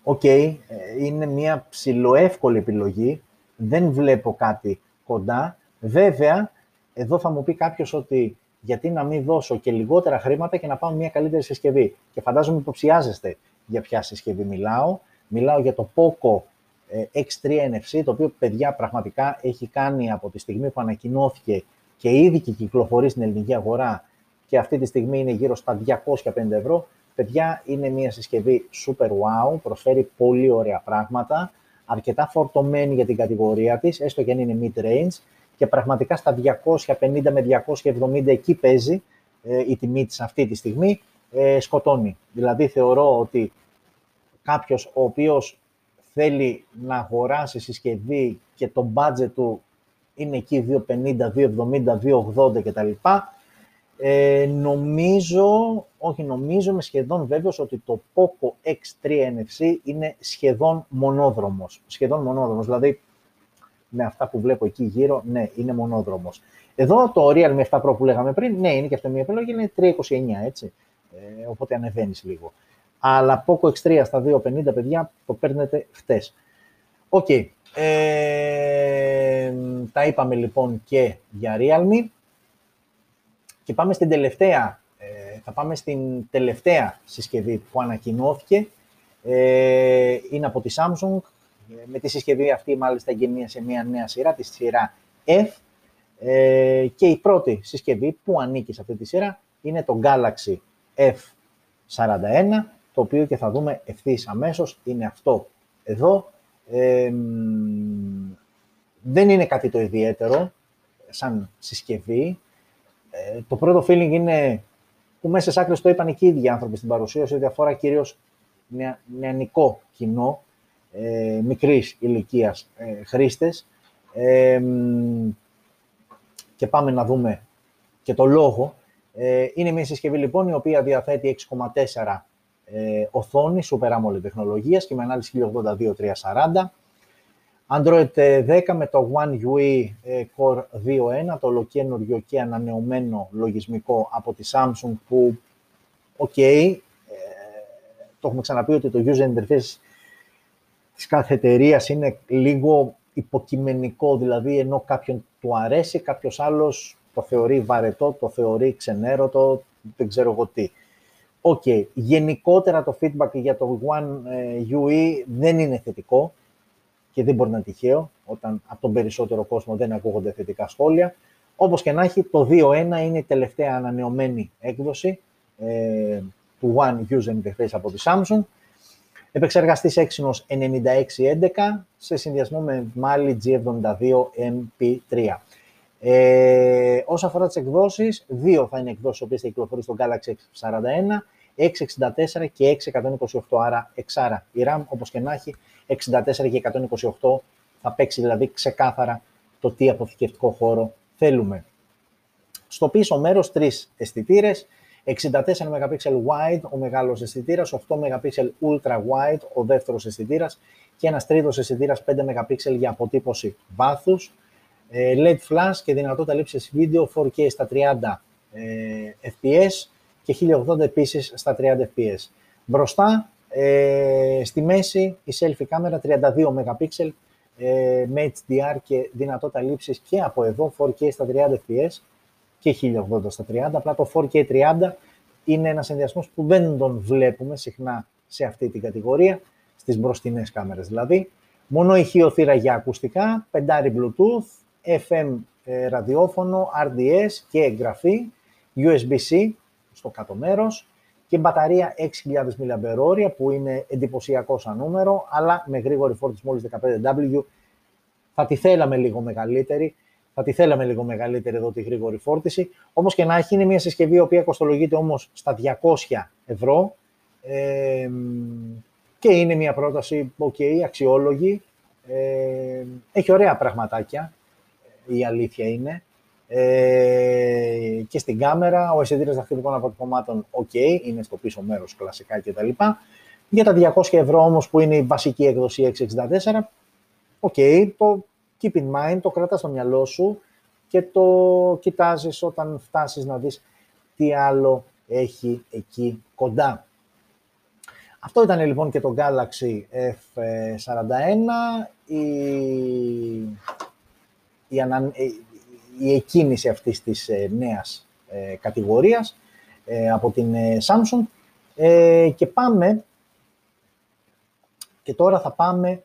OK, okay, ε, είναι μια ψιλοεύκολη επιλογή, δεν βλέπω κάτι κοντά. Βέβαια, εδώ θα μου πει κάποιος ότι γιατί να μην δώσω και λιγότερα χρήματα και να πάω μια καλύτερη συσκευή. Και φαντάζομαι υποψιάζεστε για ποια συσκευή μιλάω. Μιλάω για το Poco ε, X3 NFC, το οποίο παιδιά πραγματικά έχει κάνει από τη στιγμή που ανακοινώθηκε και ήδη και κυκλοφορεί στην ελληνική αγορά και αυτή τη στιγμή είναι γύρω στα 205 ευρώ. Παιδιά, είναι μια συσκευή super wow, προσφέρει πολύ ωραία πράγματα, αρκετά φορτωμένη για την κατηγορία της, έστω και αν είναι mid-range, και πραγματικά στα 250 με 270 εκεί παίζει ε, η τιμή της αυτή τη στιγμή, ε, σκοτώνει. Δηλαδή θεωρώ ότι κάποιος ο οποίος θέλει να αγοράσει συσκευή και το budget του είναι εκεί 250, 270, 280 κτλ. Ε, νομίζω, όχι νομίζω, είμαι σχεδόν βέβαιος ότι το Poco X3 NFC είναι σχεδόν μονόδρομος. Σχεδόν μονόδρομος, δηλαδή με αυτά που βλέπω εκεί γύρω, ναι, είναι μονόδρομος. Εδώ το Realme 7 Pro που λέγαμε πριν, ναι, είναι και αυτό μια επιλογή, είναι 329, έτσι. Ε, οπότε ανεβαίνεις λίγο. Αλλά Poco X3 στα 250, παιδιά, το παίρνετε χτες. OK. Okay. Ε, τα είπαμε λοιπόν και για Realme. Και πάμε στην τελευταία, ε, θα πάμε στην τελευταία συσκευή που ανακοινώθηκε. Ε, είναι από τη Samsung. Ε, με τη συσκευή αυτή μάλιστα σε μια νέα σειρά, τη σειρά F. Ε, και η πρώτη συσκευή που ανήκει σε αυτή τη σειρά είναι το Galaxy F41, το οποίο και θα δούμε ευθύς αμέσως, είναι αυτό εδώ. δεν είναι κάτι το ιδιαίτερο σαν συσκευή. Ε, το πρώτο feeling είναι που μέσα σε άκρες το είπαν και οι ίδιοι άνθρωποι στην παρουσίαση, ότι αφορά κυρίως νεα, νεανικό κοινό, ε, μικρής ηλικίας ε, χρήστες. και πάμε να δούμε και το λόγο. Ε, είναι μια συσκευή λοιπόν η οποία διαθέτει 6,4 ε, οθόνη Super AMOLED τεχνολογίας και με ανάλυση 1080-2340. Android 10 ε, με το One UI ε, Core 2.1, το ολοκένουργιο και ανανεωμένο λογισμικό από τη Samsung που, OK, okay, το έχουμε ξαναπεί ότι το user interface της κάθε εταιρείας είναι λίγο υποκειμενικό, δηλαδή ενώ κάποιον του αρέσει, κάποιος άλλος το θεωρεί βαρετό, το θεωρεί ξενέρωτο, δεν ξέρω εγώ τι. OK, okay. γενικότερα το feedback για το One UI δεν είναι θετικό και δεν μπορεί να είναι τυχαίο, όταν από τον περισσότερο κόσμο δεν ακούγονται θετικά σχόλια. Όπως και να έχει, το 2.1 είναι η τελευταία ανανεωμένη έκδοση ε, του One User Interface από τη Samsung. Επεξεργαστής έξινος 9611 σε συνδυασμό με Mali G72 MP3. Ε, όσον αφορά τις εκδόσεις, δύο θα είναι εκδόσεις που θα κυκλοφορεί στο Galaxy X41, 664 και 628, άρα εξάρα. Η RAM, όπως και να έχει, 64 και 128 θα παίξει δηλαδή ξεκάθαρα το τι αποθηκευτικό χώρο θέλουμε. Στο πίσω μέρος τρεις αισθητήρες, 64 MP wide ο μεγάλος αισθητήρας, 8 MP ultra wide ο δεύτερος αισθητήρας και ένας τρίτος αισθητήρας 5 MP για αποτύπωση βάθους, ε, LED flash και δυνατότητα λήψης βίντεο 4K στα 30 ε, fps και 1080 επίσης στα 30 fps. Μπροστά ε, στη μέση η selfie κάμερα 32 MP ε, με HDR και δυνατότητα λήψης και από εδώ 4K στα 30 fps και 1080 στα 30. Απλά το 4K 30 είναι ένας ενδιασμός που δεν τον βλέπουμε συχνά σε αυτή την κατηγορία, στις μπροστινές κάμερες δηλαδή. Μόνο ηχείο θύρα για ακουστικά, πεντάρι Bluetooth, FM ε, ραδιόφωνο, RDS και εγγραφή, USB-C στο κάτω μέρος, και μπαταρία 6.000 mAh που είναι εντυπωσιακό σαν νούμερο, αλλά με γρήγορη φόρτιση μόλις 15W. Θα τη θέλαμε λίγο μεγαλύτερη, θα τη θέλαμε λίγο μεγαλύτερη εδώ τη γρήγορη φόρτιση. Όμως και να έχει είναι μια συσκευή η οποία κοστολογείται όμως στα 200 ευρώ ε, και είναι μια πρόταση ok, αξιόλογη. Ε, έχει ωραία πραγματάκια, η αλήθεια είναι. Ε, και στην κάμερα, ο αισθητήρα δαχτυλικών αποτυπωμάτων, ok, είναι στο πίσω μέρος κλασικά κτλ. Για τα 200 ευρώ όμως που είναι η βασική έκδοση 664, ok, το keep in mind, το κρατάς στο μυαλό σου και το κοιτάζεις όταν φτάσεις να δεις τι άλλο έχει εκεί κοντά. Αυτό ήταν λοιπόν και το Galaxy F41. Η, η, ανα η εκκίνηση αυτής της ε, νέας ε, κατηγορίας ε, από την Samsung και πάμε και τώρα θα πάμε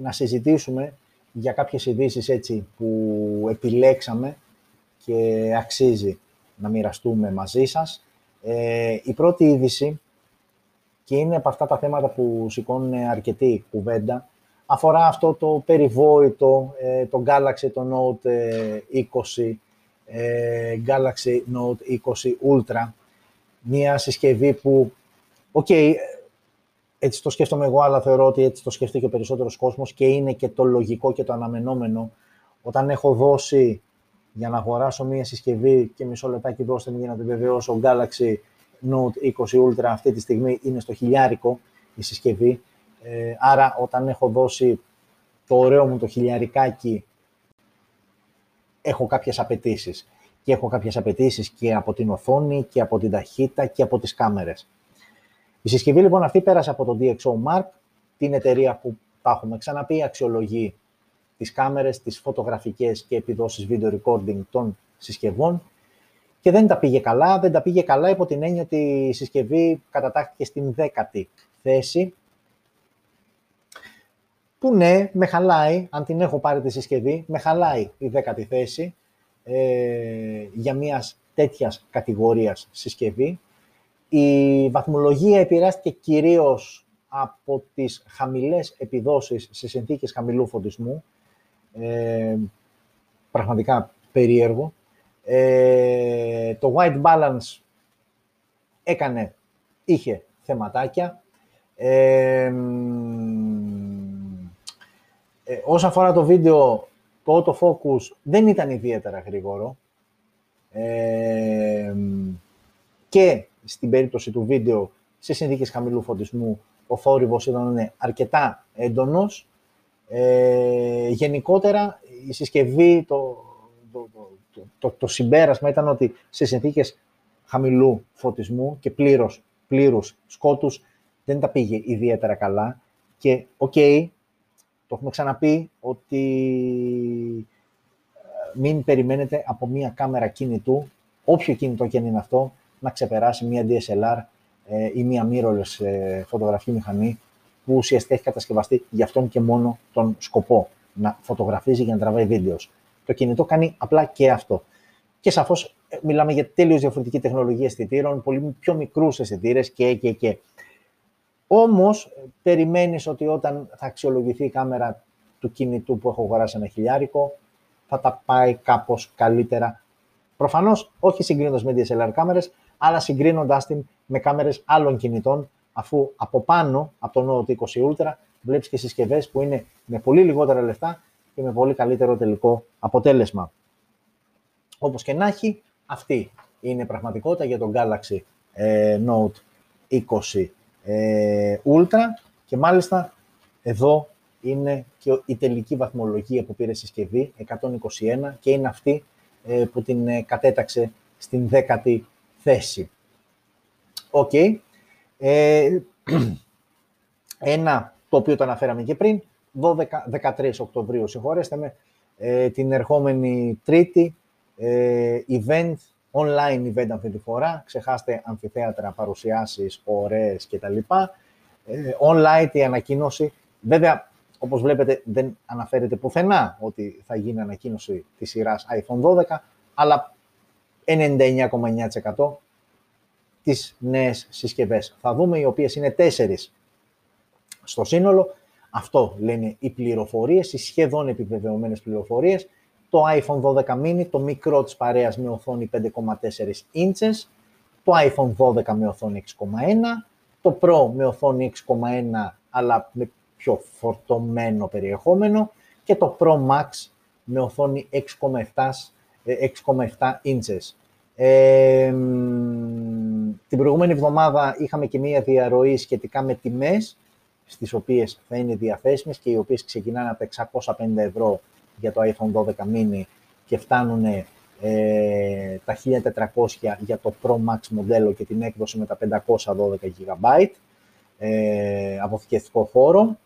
να συζητήσουμε για κάποιες ειδήσεις έτσι που επιλέξαμε και αξίζει να μοιραστούμε μαζί σας. η πρώτη είδηση και είναι από αυτά τα θέματα που σηκώνουν αρκετή κουβέντα αφορά αυτό το περιβόητο, ε, το Galaxy το Note 20, ε, ε, Galaxy Note 20 Ultra, μια συσκευή που, οκ, έτσι το σκέφτομαι εγώ, αλλά θεωρώ ότι έτσι το σκεφτεί και ο περισσότερος κόσμος και είναι και το λογικό και το αναμενόμενο. Όταν έχω δώσει για να αγοράσω μία συσκευή και μισό λεπτάκι δώστε μου για να την βεβαιώσω Galaxy Note 20 Ultra αυτή τη στιγμή είναι στο χιλιάρικο η συσκευή. Ε, άρα όταν έχω δώσει το ωραίο μου το χιλιαρικάκι έχω κάποιες απαιτήσεις. Και έχω κάποιες απαιτήσεις και από την οθόνη και από την ταχύτητα και από τις κάμερες. Η συσκευή λοιπόν αυτή πέρασε από το DxO Mark, την εταιρεία που τα έχουμε ξαναπεί, αξιολογεί τις κάμερες, τις φωτογραφικές και επιδόσεις video recording των συσκευών και δεν τα πήγε καλά. Δεν τα πήγε καλά υπό την έννοια ότι η συσκευή κατατάχθηκε στην δέκατη θέση που ναι, με χαλάει, αν την έχω πάρει τη συσκευή, με χαλάει η δέκατη θέση ε, για μιας τέτοιας κατηγορίας συσκευή. Η βαθμολογία επηρεάστηκε κυρίως από τις χαμηλές επιδόσεις σε συνθήκες χαμηλού φωτισμού. Ε, πραγματικά περίεργο. Ε, το white balance έκανε, είχε θεματάκια. Ε, ε, όσον αφορά το βίντεο, το autofocus δεν ήταν ιδιαίτερα γρήγορο. Ε, και στην περίπτωση του βίντεο, σε συνθήκες χαμηλού φωτισμού, ο θόρυβος ήταν αρκετά έντονος. Ε, γενικότερα, η συσκευή, το, το, το, το, το συμπέρασμα ήταν ότι σε συνθήκες χαμηλού φωτισμού και πλήρως, πλήρους σκότους δεν τα πήγε ιδιαίτερα καλά. Και, οκ, το έχουμε ξαναπεί ότι ε, μην περιμένετε από μία κάμερα κινητού, όποιο κινητό και αν είναι αυτό, να ξεπεράσει μία DSLR ε, ή μία mirrorless ε, φωτογραφική μηχανή που ουσιαστικά έχει κατασκευαστεί για αυτόν και μόνο τον σκοπό να φωτογραφίζει για να τραβάει βίντεος. Το κινητό κάνει απλά και αυτό. Και σαφώς μιλάμε για τελείως διαφορετική τεχνολογία αισθητήρων, πολύ πιο μικρούς αισθητήρες και, και, και. Όμως, περιμένεις ότι όταν θα αξιολογηθεί η κάμερα του κινητού που έχω αγοράσει ένα χιλιάρικο, θα τα πάει κάπως καλύτερα. Προφανώς, όχι συγκρίνοντας με DSLR κάμερες, αλλά συγκρίνοντας την με κάμερες άλλων κινητών, αφού από πάνω, από το Note 20 Ultra, βλέπεις και συσκευές που είναι με πολύ λιγότερα λεφτά και με πολύ καλύτερο τελικό αποτέλεσμα. Όπως και να έχει, αυτή είναι η πραγματικότητα για τον Galaxy ε, Note 20 ε, Ultra και μάλιστα εδώ είναι και η τελική βαθμολογία που πήρε συσκευή, 121, και είναι αυτή ε, που την ε, κατέταξε στην δέκατη θέση. Οκ. Ε, ένα το οποίο το αναφέραμε και πριν, 12, 13 Οκτωβρίου, συγχωρέστε με, την ερχόμενη Τρίτη, event online event αυτή τη φορά. Ξεχάστε αμφιθέατρα, παρουσιάσεις, ωραίες κτλ. Ε, online η ανακοίνωση. Βέβαια, όπως βλέπετε, δεν αναφέρεται πουθενά ότι θα γίνει ανακοίνωση της σειράς iPhone 12, αλλά 99,9% τις νέες συσκευές. Θα δούμε οι οποίες είναι τέσσερις στο σύνολο. Αυτό λένε οι πληροφορίες, οι σχεδόν επιβεβαιωμένες πληροφορίες το iPhone 12 mini, το μικρό της παρέας με οθόνη 5,4 inches, το iPhone 12 με οθόνη 6,1, το Pro με οθόνη 6,1 αλλά με πιο φορτωμένο περιεχόμενο και το Pro Max με οθόνη 6,7 6,7 inches. Ε, την προηγούμενη εβδομάδα είχαμε και μία διαρροή σχετικά με τιμές στις οποίες θα είναι διαθέσιμες και οι οποίες ξεκινάνε από τα 650 ευρώ για το iPhone 12 mini και φτάνουν ε, τα 1400 για το Pro Max μοντέλο και την έκδοση με τα 512 GB ε, αποθηκευτικό χώρο.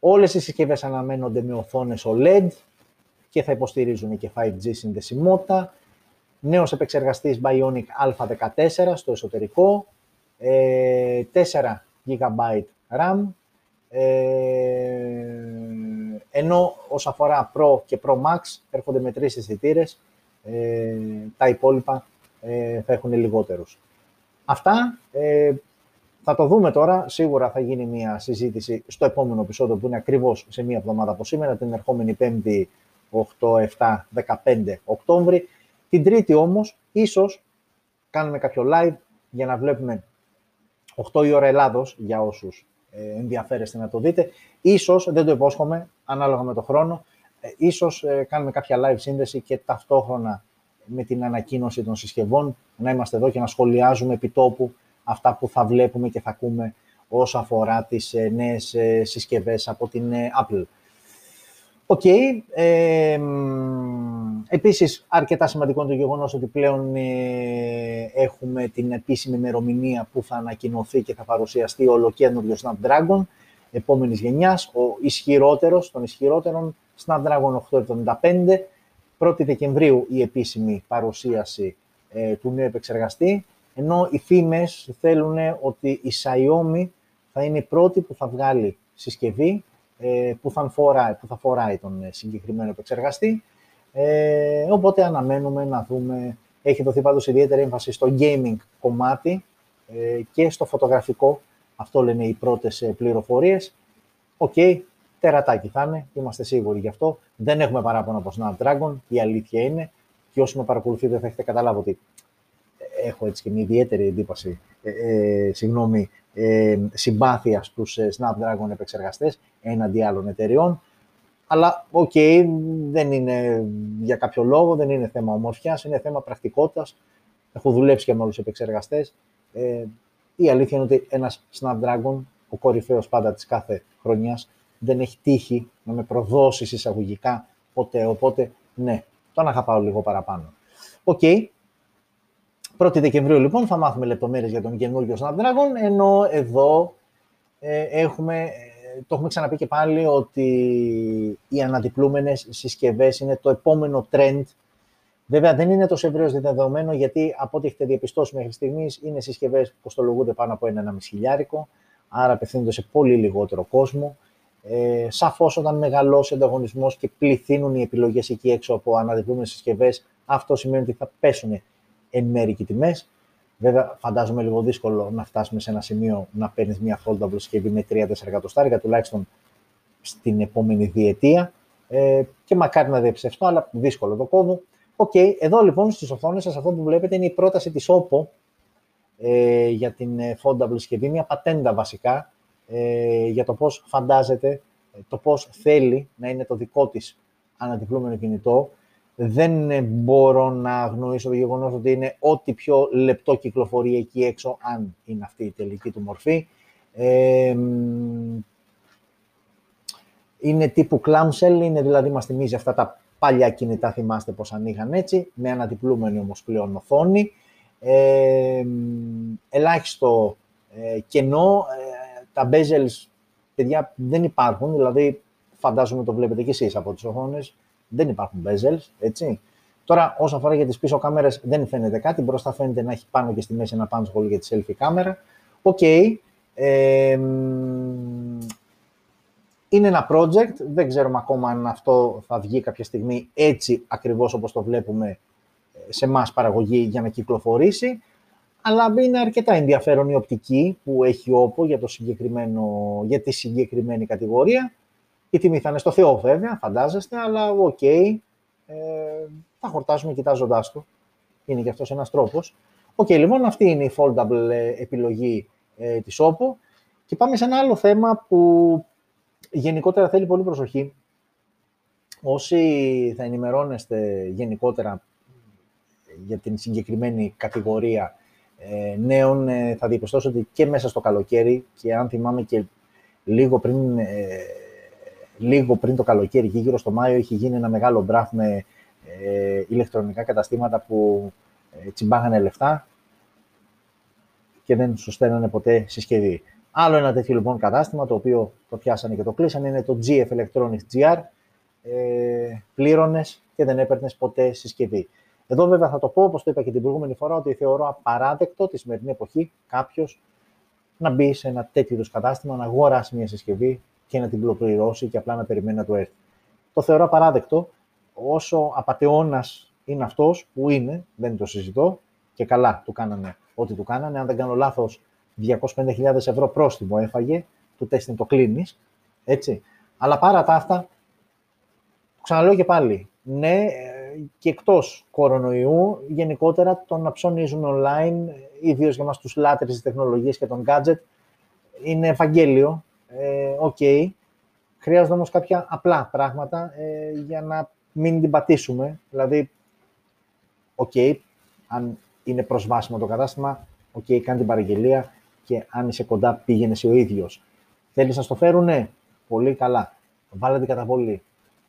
Όλες οι συσκευές αναμένονται με οθόνες OLED και θα υποστηρίζουν και 5G συνδεσιμότητα. Νέος επεξεργαστής Bionic Α14 στο εσωτερικό, ε, 4 GB RAM, ε, ενώ όσον αφορά Pro και Pro Max έρχονται με τρεις αισθητήρες, ε, τα υπόλοιπα ε, θα έχουν λιγότερους. Αυτά ε, θα το δούμε τώρα. Σίγουρα θα γίνει μια συζήτηση στο επόμενο επεισόδιο που είναι ακριβώς σε μια εβδομάδα από σήμερα, την ερχόμενη 5η 8, 7, 15 Οκτώβρη. Την Τρίτη όμως, ίσως κάνουμε κάποιο live για να βλέπουμε 8 η ώρα Ελλάδος για όσους ε, ενδιαφέρεστε να το δείτε. Ίσως, δεν το υπόσχομαι, ανάλογα με το χρόνο, Ε, ίσως ε, κάνουμε κάποια live σύνδεση και ταυτόχρονα με την ανακοίνωση των συσκευών να είμαστε εδώ και να σχολιάζουμε επιτόπου αυτά που θα βλέπουμε και θα ακούμε όσο αφορά τις ε, νέες ε, συσκευές από την ε, Apple. OK. Okay. Ε, επίσης, αρκετά σημαντικό είναι το γεγονός ότι πλέον έχουμε την επίσημη ημερομηνία που θα ανακοινωθεί και θα παρουσιαστεί ο ολοκαίνουργιο Snapdragon επόμενης γενιάς, ο ισχυρότερος των ισχυρότερων Snapdragon 875. 1η Δεκεμβρίου η επίσημη παρουσίαση του νέου επεξεργαστή, ενώ οι φήμες θέλουν ότι η Xiaomi θα είναι η πρώτη που θα βγάλει συσκευή ε, που, θα φοράει, που θα φοράει τον ε, συγκεκριμένο επεξεργαστή. Ε, οπότε αναμένουμε να δούμε, έχει δοθεί πάντως ιδιαίτερη έμφαση στο gaming κομμάτι ε, και στο φωτογραφικό. Αυτό λένε οι πρώτες ε, πληροφορίες. OK, okay, τερατάκι θα είναι, είμαστε σίγουροι γι' αυτό. Δεν έχουμε παράπονα από Snapdragon, η αλήθεια είναι. Και όσοι με παρακολουθείτε θα έχετε καταλάβει ότι έχω έτσι και μια ιδιαίτερη εντύπωση, ε, ε, συγγνώμη, ε, συμπάθεια στους ε, Snapdragon επεξεργαστές έναντι άλλων εταιριών. Αλλά, OK, okay, δεν είναι για κάποιο λόγο, δεν είναι θέμα ομορφιάς, είναι θέμα πρακτικότητας. Έχω δουλέψει και με όλους τους επεξεργαστές. Ε, η αλήθεια είναι ότι ένας Snapdragon, ο κορυφαίος πάντα της κάθε χρονιάς, δεν έχει τύχει να με προδώσει εισαγωγικά ποτέ. Οπότε, ναι, τον αγαπάω λίγο παραπάνω. OK, okay. 1η Δεκεμβρίου λοιπόν θα μάθουμε λεπτομέρειες για τον καινούργιο Snapdragon, ενώ εδώ ε, έχουμε, ε, το έχουμε ξαναπεί και πάλι ότι οι αναδιπλούμενες συσκευές είναι το επόμενο trend. Βέβαια δεν είναι τόσο ευρέως δεδομένο γιατί από ό,τι έχετε διαπιστώσει μέχρι στιγμής είναι συσκευές που κοστολογούνται πάνω από ένα χιλιάρικο, άρα απευθύνονται σε πολύ λιγότερο κόσμο. Ε, Σαφώς, όταν μεγαλώσει ο ανταγωνισμός και πληθύνουν οι επιλογές εκεί έξω από αναδιπλούμενες συσκευές, αυτό σημαίνει ότι θα πέσουν εν μέρη και τιμές. Βέβαια, φαντάζομαι λίγο δύσκολο να φτάσουμε σε ένα σημείο να παίρνεις μια foldable συσκευή με 3-4 εκατοστάρια, τουλάχιστον στην επόμενη διετία. Ε, και μακάρι να διαψευσθώ, αλλά δύσκολο το κόβω. OK, okay, εδώ λοιπόν στις οθόνες σας αυτό που βλέπετε είναι η πρόταση της OPPO ε, για την ε, foldable συσκευή, μια πατέντα βασικά ε, για το πώς φαντάζεται, ε, το πώς θέλει να είναι το δικό της αναδιπλούμενο κινητό, δεν μπορώ να αγνοήσω το γεγονός ότι είναι ό,τι πιο λεπτό κυκλοφορεί εκεί έξω, αν είναι αυτή η τελική του μορφή. είναι τύπου clamshell, είναι δηλαδή μας θυμίζει αυτά τα παλιά κινητά, θυμάστε πως ανοίγαν έτσι, με ανατυπλούμενη όμως πλέον οθόνη. Ε, ελάχιστο ε, κενό, ε, τα bezels, παιδιά, δεν υπάρχουν, δηλαδή φαντάζομαι το βλέπετε κι εσείς από τις οθόνες, δεν υπάρχουν bezels, έτσι. Τώρα, όσο αφορά για τις πίσω κάμερες, δεν φαίνεται κάτι. Μπροστά φαίνεται να έχει πάνω και στη μέση ένα πάνω σχολείο για τη selfie κάμερα. OK. Okay. Ε, είναι ένα project, δεν ξέρουμε ακόμα αν αυτό θα βγει κάποια στιγμή έτσι ακριβώς όπως το βλέπουμε ε, σε μαζική παραγωγή για να κυκλοφορήσει, αλλά είναι αρκετά ενδιαφέρον η οπτική που έχει η OPPO για, το συγκεκριμένο, για τη συγκεκριμένη κατηγορία. Η τιμή θα είναι στο Θεό βέβαια, φαντάζεστε, αλλά OK, okay, ε, θα χορτάσουμε κοιτάζοντά το. Είναι και αυτός ένας τρόπος. OK, okay, λοιπόν, αυτή είναι η foldable ε, επιλογή ε, της OPPO. Και πάμε σε ένα άλλο θέμα που γενικότερα θέλει πολύ προσοχή. Όσοι θα ενημερώνεστε γενικότερα για την συγκεκριμένη κατηγορία ε, νέων, ε, θα διαπιστώσετε ότι και μέσα στο καλοκαίρι και αν θυμάμαι και λίγο πριν λίγο πριν το καλοκαίρι και γύρω στο Μάιο είχε γίνει ένα μεγάλο μπράφ με ε, ηλεκτρονικά καταστήματα που ε, τσιμπάγανε λεφτά και δεν σου στέλνανε ποτέ συσκευή. Άλλο ένα τέτοιο λοιπόν κατάστημα, το οποίο το πιάσανε και το κλείσανε, είναι το GF Electronics GR. Ε, πλήρωνες και δεν έπαιρνες ποτέ συσκευή. Εδώ βέβαια θα το πω, όπως το είπα και την προηγούμενη φορά, ότι θεωρώ απαράδεκτο τη σημερινή εποχή κάποιος να μπει σε ένα τέτοιο είδους κατάστημα, να αγοράσει μια συσκευή και να την πληρώσει και απλά να περιμένει να του έρθει. Το θεωρώ απαράδεκτο, όσο απαταιώνας είναι αυτός που είναι, δεν το συζητώ, και καλά του κάνανε ό,τι του κάνανε. Αν δεν κάνω λάθος, 250.000 ευρώ πρόστιμο έφαγε, του τέστην το κλείνεις. Έτσι. Αλλά παρά τα αυτά, ξαναλέω και πάλι, ναι, και εκτός κορονοϊού, γενικότερα το να ψωνίζουμε online, ιδίως για μας τους λάτρες της τεχνολογίας και των gadget, είναι ευαγγέλιο ε, οκ. Χρειάζονται όμως κάποια απλά πράγματα ε, για να μην την πατήσουμε. Δηλαδή, οκ, αν είναι προσβάσιμο το κατάστημα, OK, okay, κάνε την παραγγελία και αν είσαι κοντά πήγαινε ο ίδιος. Θέλεις να στο φέρουνε, πολύ καλά. Βάλε την καταβολή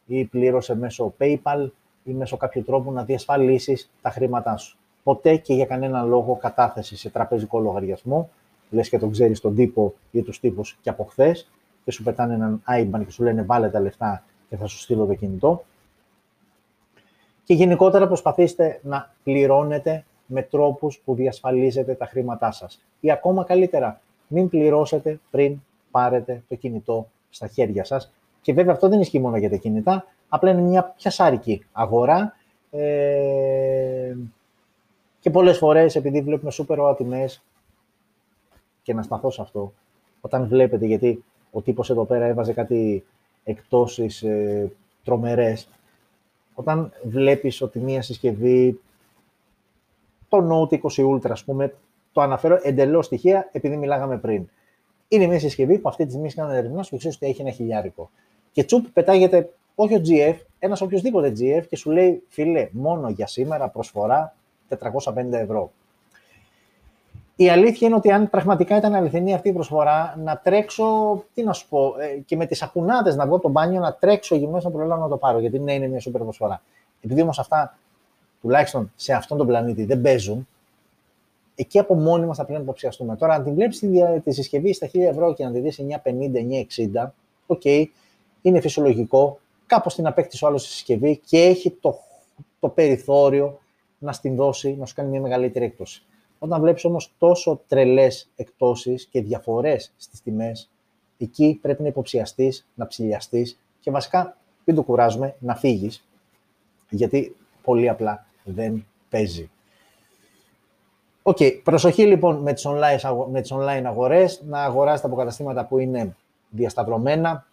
ή πλήρωσε μέσω PayPal ή μέσω κάποιου τρόπου να διασφαλίσεις τα χρήματά σου. Ποτέ και για κανένα λόγο κατάθεση σε τραπεζικό λογαριασμό, λες και τον ξέρεις τον τύπο ή τους τύπους και από χθες και σου πετάνε έναν IBAN και σου λένε βάλε τα λεφτά και θα σου στείλω το κινητό. Και γενικότερα προσπαθήστε να πληρώνετε με τρόπους που διασφαλίζετε τα χρήματά σας. Ή ακόμα καλύτερα, μην πληρώσετε πριν πάρετε το κινητό στα χέρια σας. Και βέβαια αυτό δεν ισχύει μόνο για τα κινητά, απλά είναι μια πιασάρικη αγορά ε, και πολλές φορές, επειδή βλέπουμε σούπερ τιμές, και να σταθώ σε αυτό, όταν βλέπετε, γιατί ο τύπος εδώ πέρα έβαζε κάτι εκτόσεις ε, τρομερές, όταν βλέπεις ότι μία συσκευή, το Note 20 Ultra, ας πούμε, το αναφέρω εντελώς στοιχεία, επειδή μιλάγαμε πριν. Είναι μια συσκευή που αυτή τη στιγμή κάνει ερευνάς και ξέρεις ότι έχει ένα χιλιάρικο. Και τσουπ πετάγεται όχι ο GF, ένας οποιοδήποτε GF και σου λέει, φίλε, μόνο για σήμερα προσφορά 450 ευρώ. Η αλήθεια είναι ότι αν πραγματικά ήταν αληθινή αυτή η προσφορά, να τρέξω, τι να σου πω, ε, και με τις σαπουνάδες να βγω απ' το μπάνιο, να τρέξω γυμνό να προλάβω να το πάρω, γιατί ναι, είναι μια σούπερ προσφορά. Επειδή όμως αυτά, τουλάχιστον σε αυτόν τον πλανήτη, δεν παίζουν, εκεί από μόνοι μας θα πρέπει να υποψιαστούμε. Τώρα, αν την βλέπεις τη, τη συσκευή στα 1000 ευρώ και να τη δεις 950-960, OK, okay, είναι φυσιολογικό, κάπως την απέκτησε ο άλλος στη συσκευή και έχει το, το περιθώριο να στην δώσει, να σου κάνει μια μεγαλύτερη έκπτωση. Όταν βλέπεις όμως τόσο τρελές εκπτώσεις και διαφορές στις τιμές, εκεί πρέπει να υποψιαστείς, να ψυλλιαστείς και βασικά, μην το κουράζουμε, να φύγεις, γιατί πολύ απλά δεν παίζει. OK, okay. προσοχή λοιπόν με τις, online, με τις online αγορές, να αγοράσετε από καταστήματα που είναι διασταυρωμένα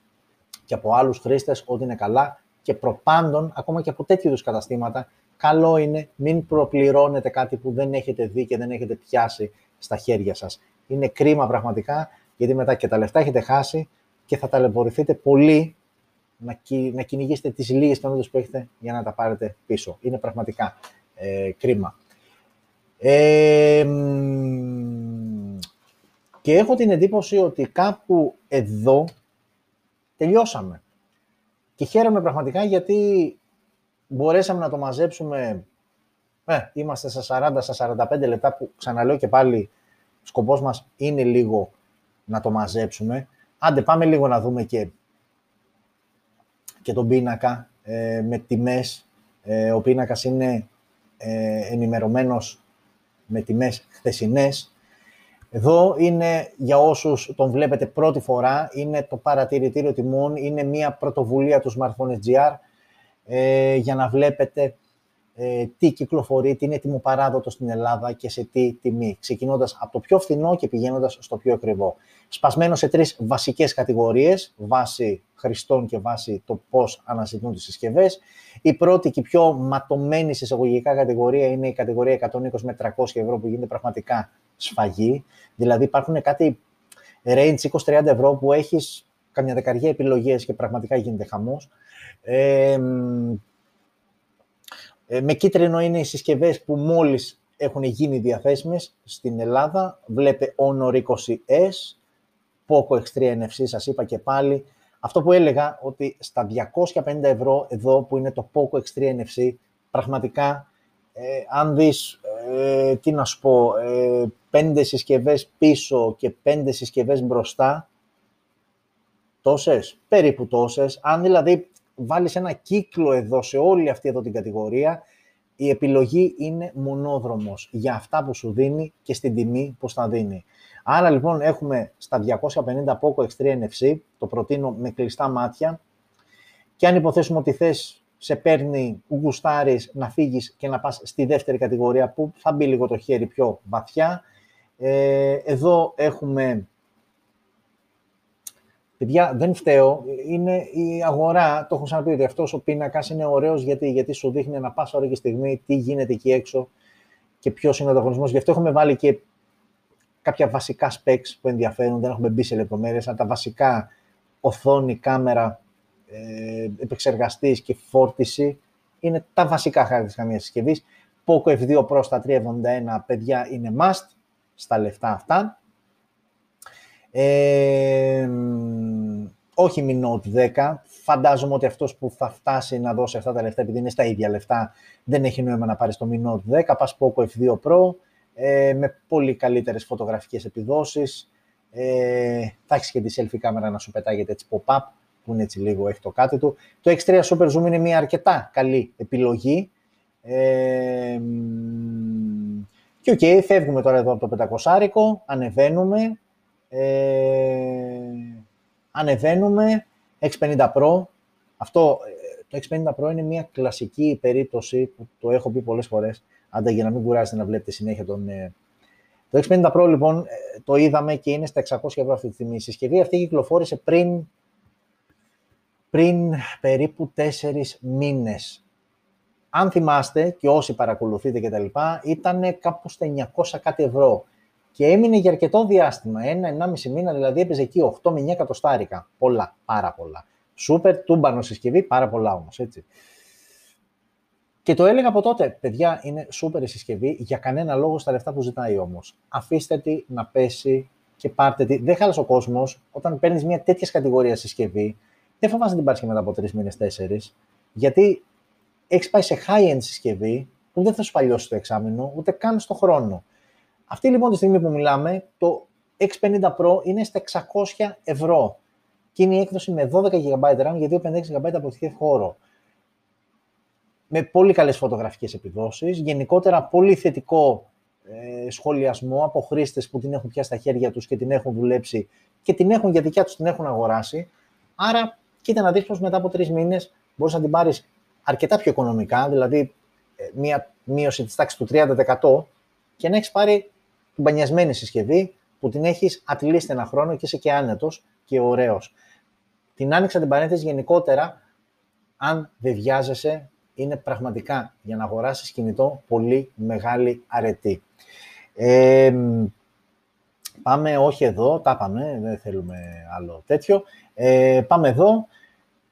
και από άλλους χρήστες, ό,τι είναι καλά και προπάντων, ακόμα και από τέτοιου είδους καταστήματα, καλό είναι μην προπληρώνετε κάτι που δεν έχετε δει και δεν έχετε πιάσει στα χέρια σας. Είναι κρίμα πραγματικά, γιατί μετά και τα λεφτά έχετε χάσει και θα ταλαιπωρηθείτε πολύ να, να κυνηγήσετε τις λίγες πιθανότητες που έχετε για να τα πάρετε πίσω. Είναι πραγματικά ε, κρίμα. Ε, και έχω την εντύπωση ότι κάπου εδώ τελειώσαμε. Και χαίρομαι πραγματικά γιατί μπορέσαμε να το μαζέψουμε, ε, είμαστε στα 40, στα 45 λεπτά που ξαναλέω και πάλι σκοπός μας είναι λίγο να το μαζέψουμε. Άντε πάμε λίγο να δούμε και, και τον πίνακα ε, με τιμές. Ε, ο πίνακας είναι ε, ενημερωμένος με τιμές χθεσινές. Εδώ είναι για όσους τον βλέπετε πρώτη φορά, είναι το παρατηρητήριο τιμών, είναι μια πρωτοβουλία του Smartphone SGR ε, για να βλέπετε ε, τι κυκλοφορεί, τι είναι έτοιμο παράδοτο στην Ελλάδα και σε τι τιμή, ξεκινώντας από το πιο φθηνό και πηγαίνοντας στο πιο ακριβό. Σπασμένο σε τρεις βασικές κατηγορίες, βάσει χρηστών και βάσει το πώς αναζητούν τις συσκευές. Η πρώτη και πιο ματωμένη σε εισαγωγικά κατηγορία είναι η κατηγορία 120 με 300 ευρώ που γίνεται πραγματικά σφαγή. Δηλαδή υπάρχουν κάτι range 20-30 ευρώ που έχεις καμιά δεκαριά επιλογές και πραγματικά γίνεται χαμός. Ε, με κίτρινο είναι οι συσκευές που μόλις έχουν γίνει διαθέσιμες στην Ελλάδα. Βλέπε Honor 20S, Poco X3 NFC, σας είπα και πάλι. Αυτό που έλεγα ότι στα 250 ευρώ εδώ που είναι το Poco X3 NFC, πραγματικά, ε, αν δεις, ε, τι να σου πω, ε, πέντε συσκευές πίσω και πέντε συσκευές μπροστά, τόσες, περίπου τόσες. Αν δηλαδή βάλεις ένα κύκλο εδώ σε όλη αυτή εδώ την κατηγορία, η επιλογή είναι μονόδρομος για αυτά που σου δίνει και στην τιμή που θα δίνει. Άρα λοιπόν έχουμε στα 250 Poco X3 NFC, το προτείνω με κλειστά μάτια και αν υποθέσουμε ότι θες σε παίρνει γουστάρεις να φύγεις και να πας στη δεύτερη κατηγορία που θα μπει λίγο το χέρι πιο βαθιά. Ε, εδώ έχουμε Παιδιά, δεν φταίω. Είναι η αγορά. Το έχω ξαναπεί ότι αυτός ο πίνακας είναι ωραίος γιατί, γιατί σου δείχνει ένα πάσα ώρα και στιγμή τι γίνεται εκεί έξω και ποιος είναι ο ανταγωνισμός. Γι' αυτό έχουμε βάλει και κάποια βασικά specs που ενδιαφέρουν. Δεν έχουμε μπει σε λεπτομέρειες, αλλά τα βασικά οθόνη, κάμερα, ε, επεξεργαστής και φόρτιση είναι τα βασικά χαρακτηριστικά μιας συσκευής. Poco F2 Pro στα 371 παιδιά είναι must στα λεφτά αυτά. Ε, όχι Mi Note 10. Φαντάζομαι ότι αυτός που θα φτάσει να δώσει αυτά τα λεφτά, επειδή είναι στα ίδια λεφτά, δεν έχει νόημα να πάρει το Mi Note 10. Πας Poco F2 Pro, ε, με πολύ καλύτερες φωτογραφικές επιδόσεις. Ε, θα έχεις και τη selfie κάμερα να σου πετάγεται έτσι pop-up, που είναι έτσι λίγο, έχει το κάτι του. Το X3 Super Zoom είναι μια αρκετά καλή επιλογή. Ε, και OK, okay, φεύγουμε τώρα εδώ από το 500 ανεβαίνουμε. Ε, ανεβαίνουμε, X50 Pro. Αυτό, ε, το X50 Pro είναι μια κλασική περίπτωση που το έχω πει πολλές φορές, άντα για να μην κουράζετε να βλέπετε συνέχεια τον... Ε, το X50 Pro λοιπόν ε, το είδαμε και είναι στα 600 ευρώ αυτή τη στιγμή. Η συσκευή αυτή κυκλοφόρησε πριν, πριν περίπου 4 μήνες. Αν θυμάστε και όσοι παρακολουθείτε και τα λοιπά, ήταν κάπου στα 900 κάτι ευρώ και έμεινε για αρκετό διάστημα, ένα-ενάμιση μήνα, δηλαδή έπαιζε εκεί 8 με 9 εκατοστάρικα. Πολλά, πάρα πολλά. Σούπερ, τούμπανο συσκευή, πάρα πολλά όμως, έτσι. Και το έλεγα από τότε, παιδιά, είναι σούπερ η συσκευή, για κανένα λόγο στα λεφτά που ζητάει όμως. Αφήστε τη να πέσει και πάρτε τη. Δεν χάλασε ο κόσμος όταν παίρνεις μια τέτοια κατηγορία συσκευή, δεν φοβάσαι να την πάρεις και μετά από τρεις μήνες, τέσσερις, γιατί έχεις πάει σε high-end συσκευή που δεν θα σου παλιώσει το εξάμεινο, ούτε καν στο χρόνο. Αυτή λοιπόν τη στιγμή που μιλάμε, το X50 Pro είναι στα 600 ευρώ και είναι η έκδοση με 12 GB RAM για 256 GB αποθηκεύει χώρο. Με πολύ καλές φωτογραφικές επιδόσεις, γενικότερα πολύ θετικό ε, σχολιασμό από χρήστες που την έχουν πια στα χέρια τους και την έχουν δουλέψει και την έχουν για δικιά τους την έχουν αγοράσει. Άρα, κοίτα να δεις πως μετά από τρεις μήνες μπορείς να την πάρεις αρκετά πιο οικονομικά, δηλαδή ε, μία μείωση της τάξης του 30% και να έχεις πάρει την πανιασμένη συσκευή που την έχεις at ένα χρόνο και είσαι και άνετος και ωραίος. Την άνοιξα την παρένθεση γενικότερα, αν δεν βιάζεσαι, είναι πραγματικά για να αγοράσεις κινητό πολύ μεγάλη αρετή. Ε, πάμε όχι εδώ, τα πάμε, δεν θέλουμε άλλο τέτοιο. Ε, πάμε εδώ.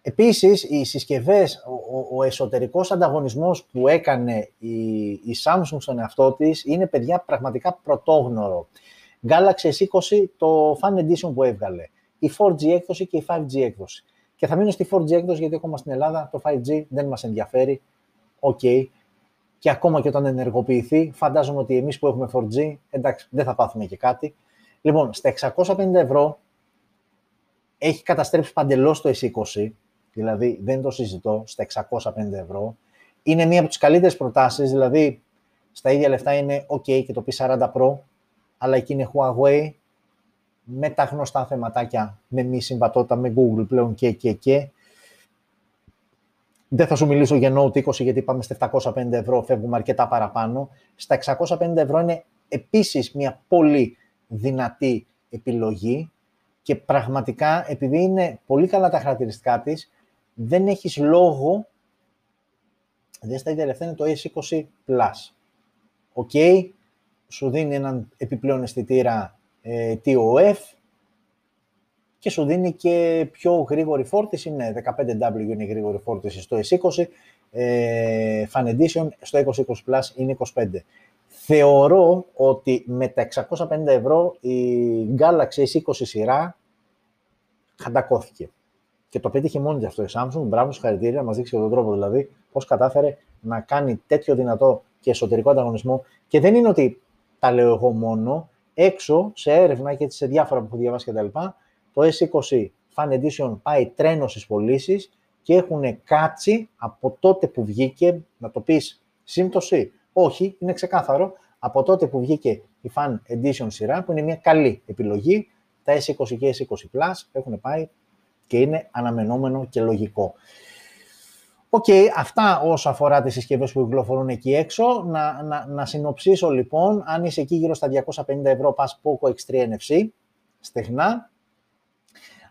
Επίσης, οι συσκευές, ο, ο εσωτερικός ανταγωνισμός που έκανε η, η Samsung στον εαυτό της είναι, παιδιά, πραγματικά πρωτόγνωρο. Galaxy S20, το Fan Edition που έβγαλε, η 4G έκδοση και η 5G έκδοση. Και θα μείνω στη 4G έκδοση γιατί ακόμα στην Ελλάδα το 5G δεν μας ενδιαφέρει. Οκ. Και ακόμα και όταν ενεργοποιηθεί, φαντάζομαι ότι εμείς που έχουμε 4G, εντάξει, δεν θα πάθουμε και κάτι. Λοιπόν, στα 650 ευρώ έχει καταστρέψει παντελώς το S20, δηλαδή δεν το συζητώ, στα 605 ευρώ. Είναι μία από τις καλύτερες προτάσεις, δηλαδή στα ίδια λεφτά είναι OK και το P40 Pro, αλλά εκεί είναι Huawei με τα γνωστά θεματάκια, με μη συμβατότητα, με Google πλέον και και και. Δεν θα σου μιλήσω για Note 20 γιατί πάμε στα 705 ευρώ, φεύγουμε αρκετά παραπάνω. Στα 650 ευρώ είναι επίσης μια πολύ δυνατή επιλογή και πραγματικά επειδή είναι πολύ καλά τα χαρακτηριστικά της, δεν έχεις λόγο, δεν στα ίδια λεφτά είναι το S20 Plus. OK, σου δίνει έναν επιπλέον αισθητήρα ε, TOF και σου δίνει και πιο γρήγορη φόρτιση. Ναι, 15W είναι η γρήγορη φόρτιση στο S20, ε, Fan Edition στο S20 Plus είναι 25. Θεωρώ ότι με τα 650 ευρώ η Galaxy S20 σειρά χαντακώθηκε. Και το πέτυχε μόνη της αυτό η Samsung. Μπράβο, συγχαρητήρια, μας δείξει τον τρόπο δηλαδή πώς κατάφερε να κάνει τέτοιο δυνατό και εσωτερικό ανταγωνισμό. Και δεν είναι ότι τα λέω εγώ μόνο. Έξω σε έρευνα και σε διάφορα που έχω διαβάσει κτλ. Το S20 Fan Edition πάει τρένο στις πωλήσεις και έχουν κάτσει από τότε που βγήκε, να το πεις σύμπτωση; Όχι, είναι ξεκάθαρο. Από τότε που βγήκε η Fan Edition σειρά, που είναι μια καλή επιλογή, τα S20 και S20 Plus έχουν πάει και είναι αναμενόμενο και λογικό. OK, okay, αυτά όσο αφορά τις συσκευές που κυκλοφορούν εκεί έξω. Να, να, να συνοψίσω λοιπόν, αν είσαι εκεί γύρω στα 250 ευρώ, πας Poco X3 NFC, στεγνά.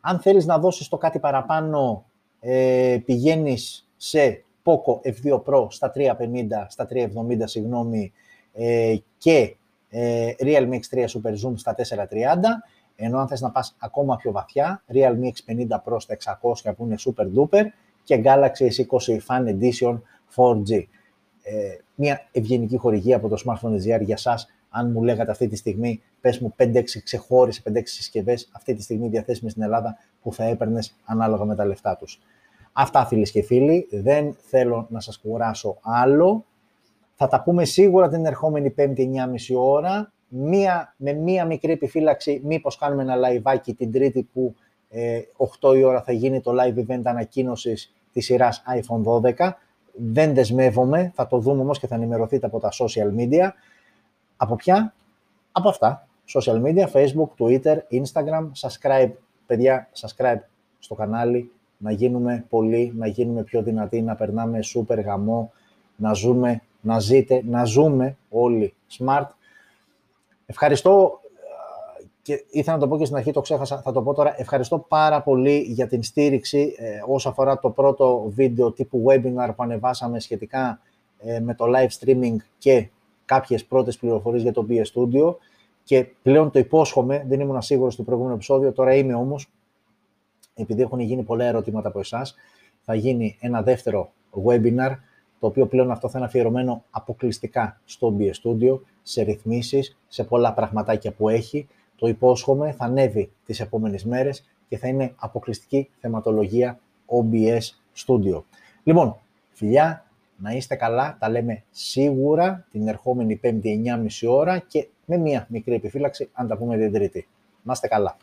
Αν θέλεις να δώσεις το κάτι παραπάνω, ε, πηγαίνεις σε Poco F2 Pro στα 350, στα 370, συγγνώμη, ε, και ε, Realme X3 Super Zoom στα 430. Ενώ αν θες να πας ακόμα πιο βαθιά, Realme X50 Pro στα 600 που είναι super duper και Galaxy S20 Fan Edition 4G. Ε, μια ευγενική χορηγία από το Smartphone GR για σας, αν μου λέγατε αυτή τη στιγμή, πες μου 5-6 ξεχώρισε, 5-6 συσκευές αυτή τη στιγμή διαθέσιμες στην Ελλάδα που θα έπαιρνες ανάλογα με τα λεφτά τους. Αυτά φίλοι και φίλοι, δεν θέλω να σας κουράσω άλλο. Θα τα πούμε σίγουρα την ερχόμενη 5η 9.30 ώρα, μία, με μία μικρή επιφύλαξη, μήπως κάνουμε ένα live την τρίτη που ε, 8 η ώρα θα γίνει το live event ανακοίνωσης της σειράς iPhone 12. Δεν δεσμεύομαι, θα το δούμε όμως και θα ενημερωθείτε από τα social media. Από ποια; Από αυτά. Social media, Facebook, Twitter, Instagram, subscribe, παιδιά, subscribe στο κανάλι, να γίνουμε πολλοί, να γίνουμε πιο δυνατοί, να περνάμε super γαμό, να ζούμε, να ζείτε, να ζούμε όλοι smart. Ευχαριστώ και ήθελα να το πω και στην αρχή, το ξέχασα, θα το πω τώρα. Ευχαριστώ πάρα πολύ για την στήριξη ε, όσο αφορά το πρώτο βίντεο τύπου webinar που ανεβάσαμε σχετικά ε, με το live streaming και κάποιες πρώτες πληροφορίες για το BS Studio και πλέον το υπόσχομαι, δεν ήμουν σίγουρος στο προηγούμενο επεισόδιο, τώρα είμαι όμως, επειδή έχουν γίνει πολλά ερωτήματα από εσάς, θα γίνει ένα δεύτερο webinar, το οποίο πλέον αυτό θα είναι αφιερωμένο αποκλειστικά στο BS Studio, σε ρυθμίσεις, σε πολλά πραγματάκια που έχει. Το υπόσχομαι, θα ανέβει τις επόμενες μέρες και θα είναι αποκλειστική θεματολογία OBS Studio. Λοιπόν, φιλιά, να είστε καλά, τα λέμε σίγουρα την ερχόμενη 5η 9.30 ώρα και με μία μικρή επιφύλαξη αν τα πούμε την Τρίτη. Να είστε καλά.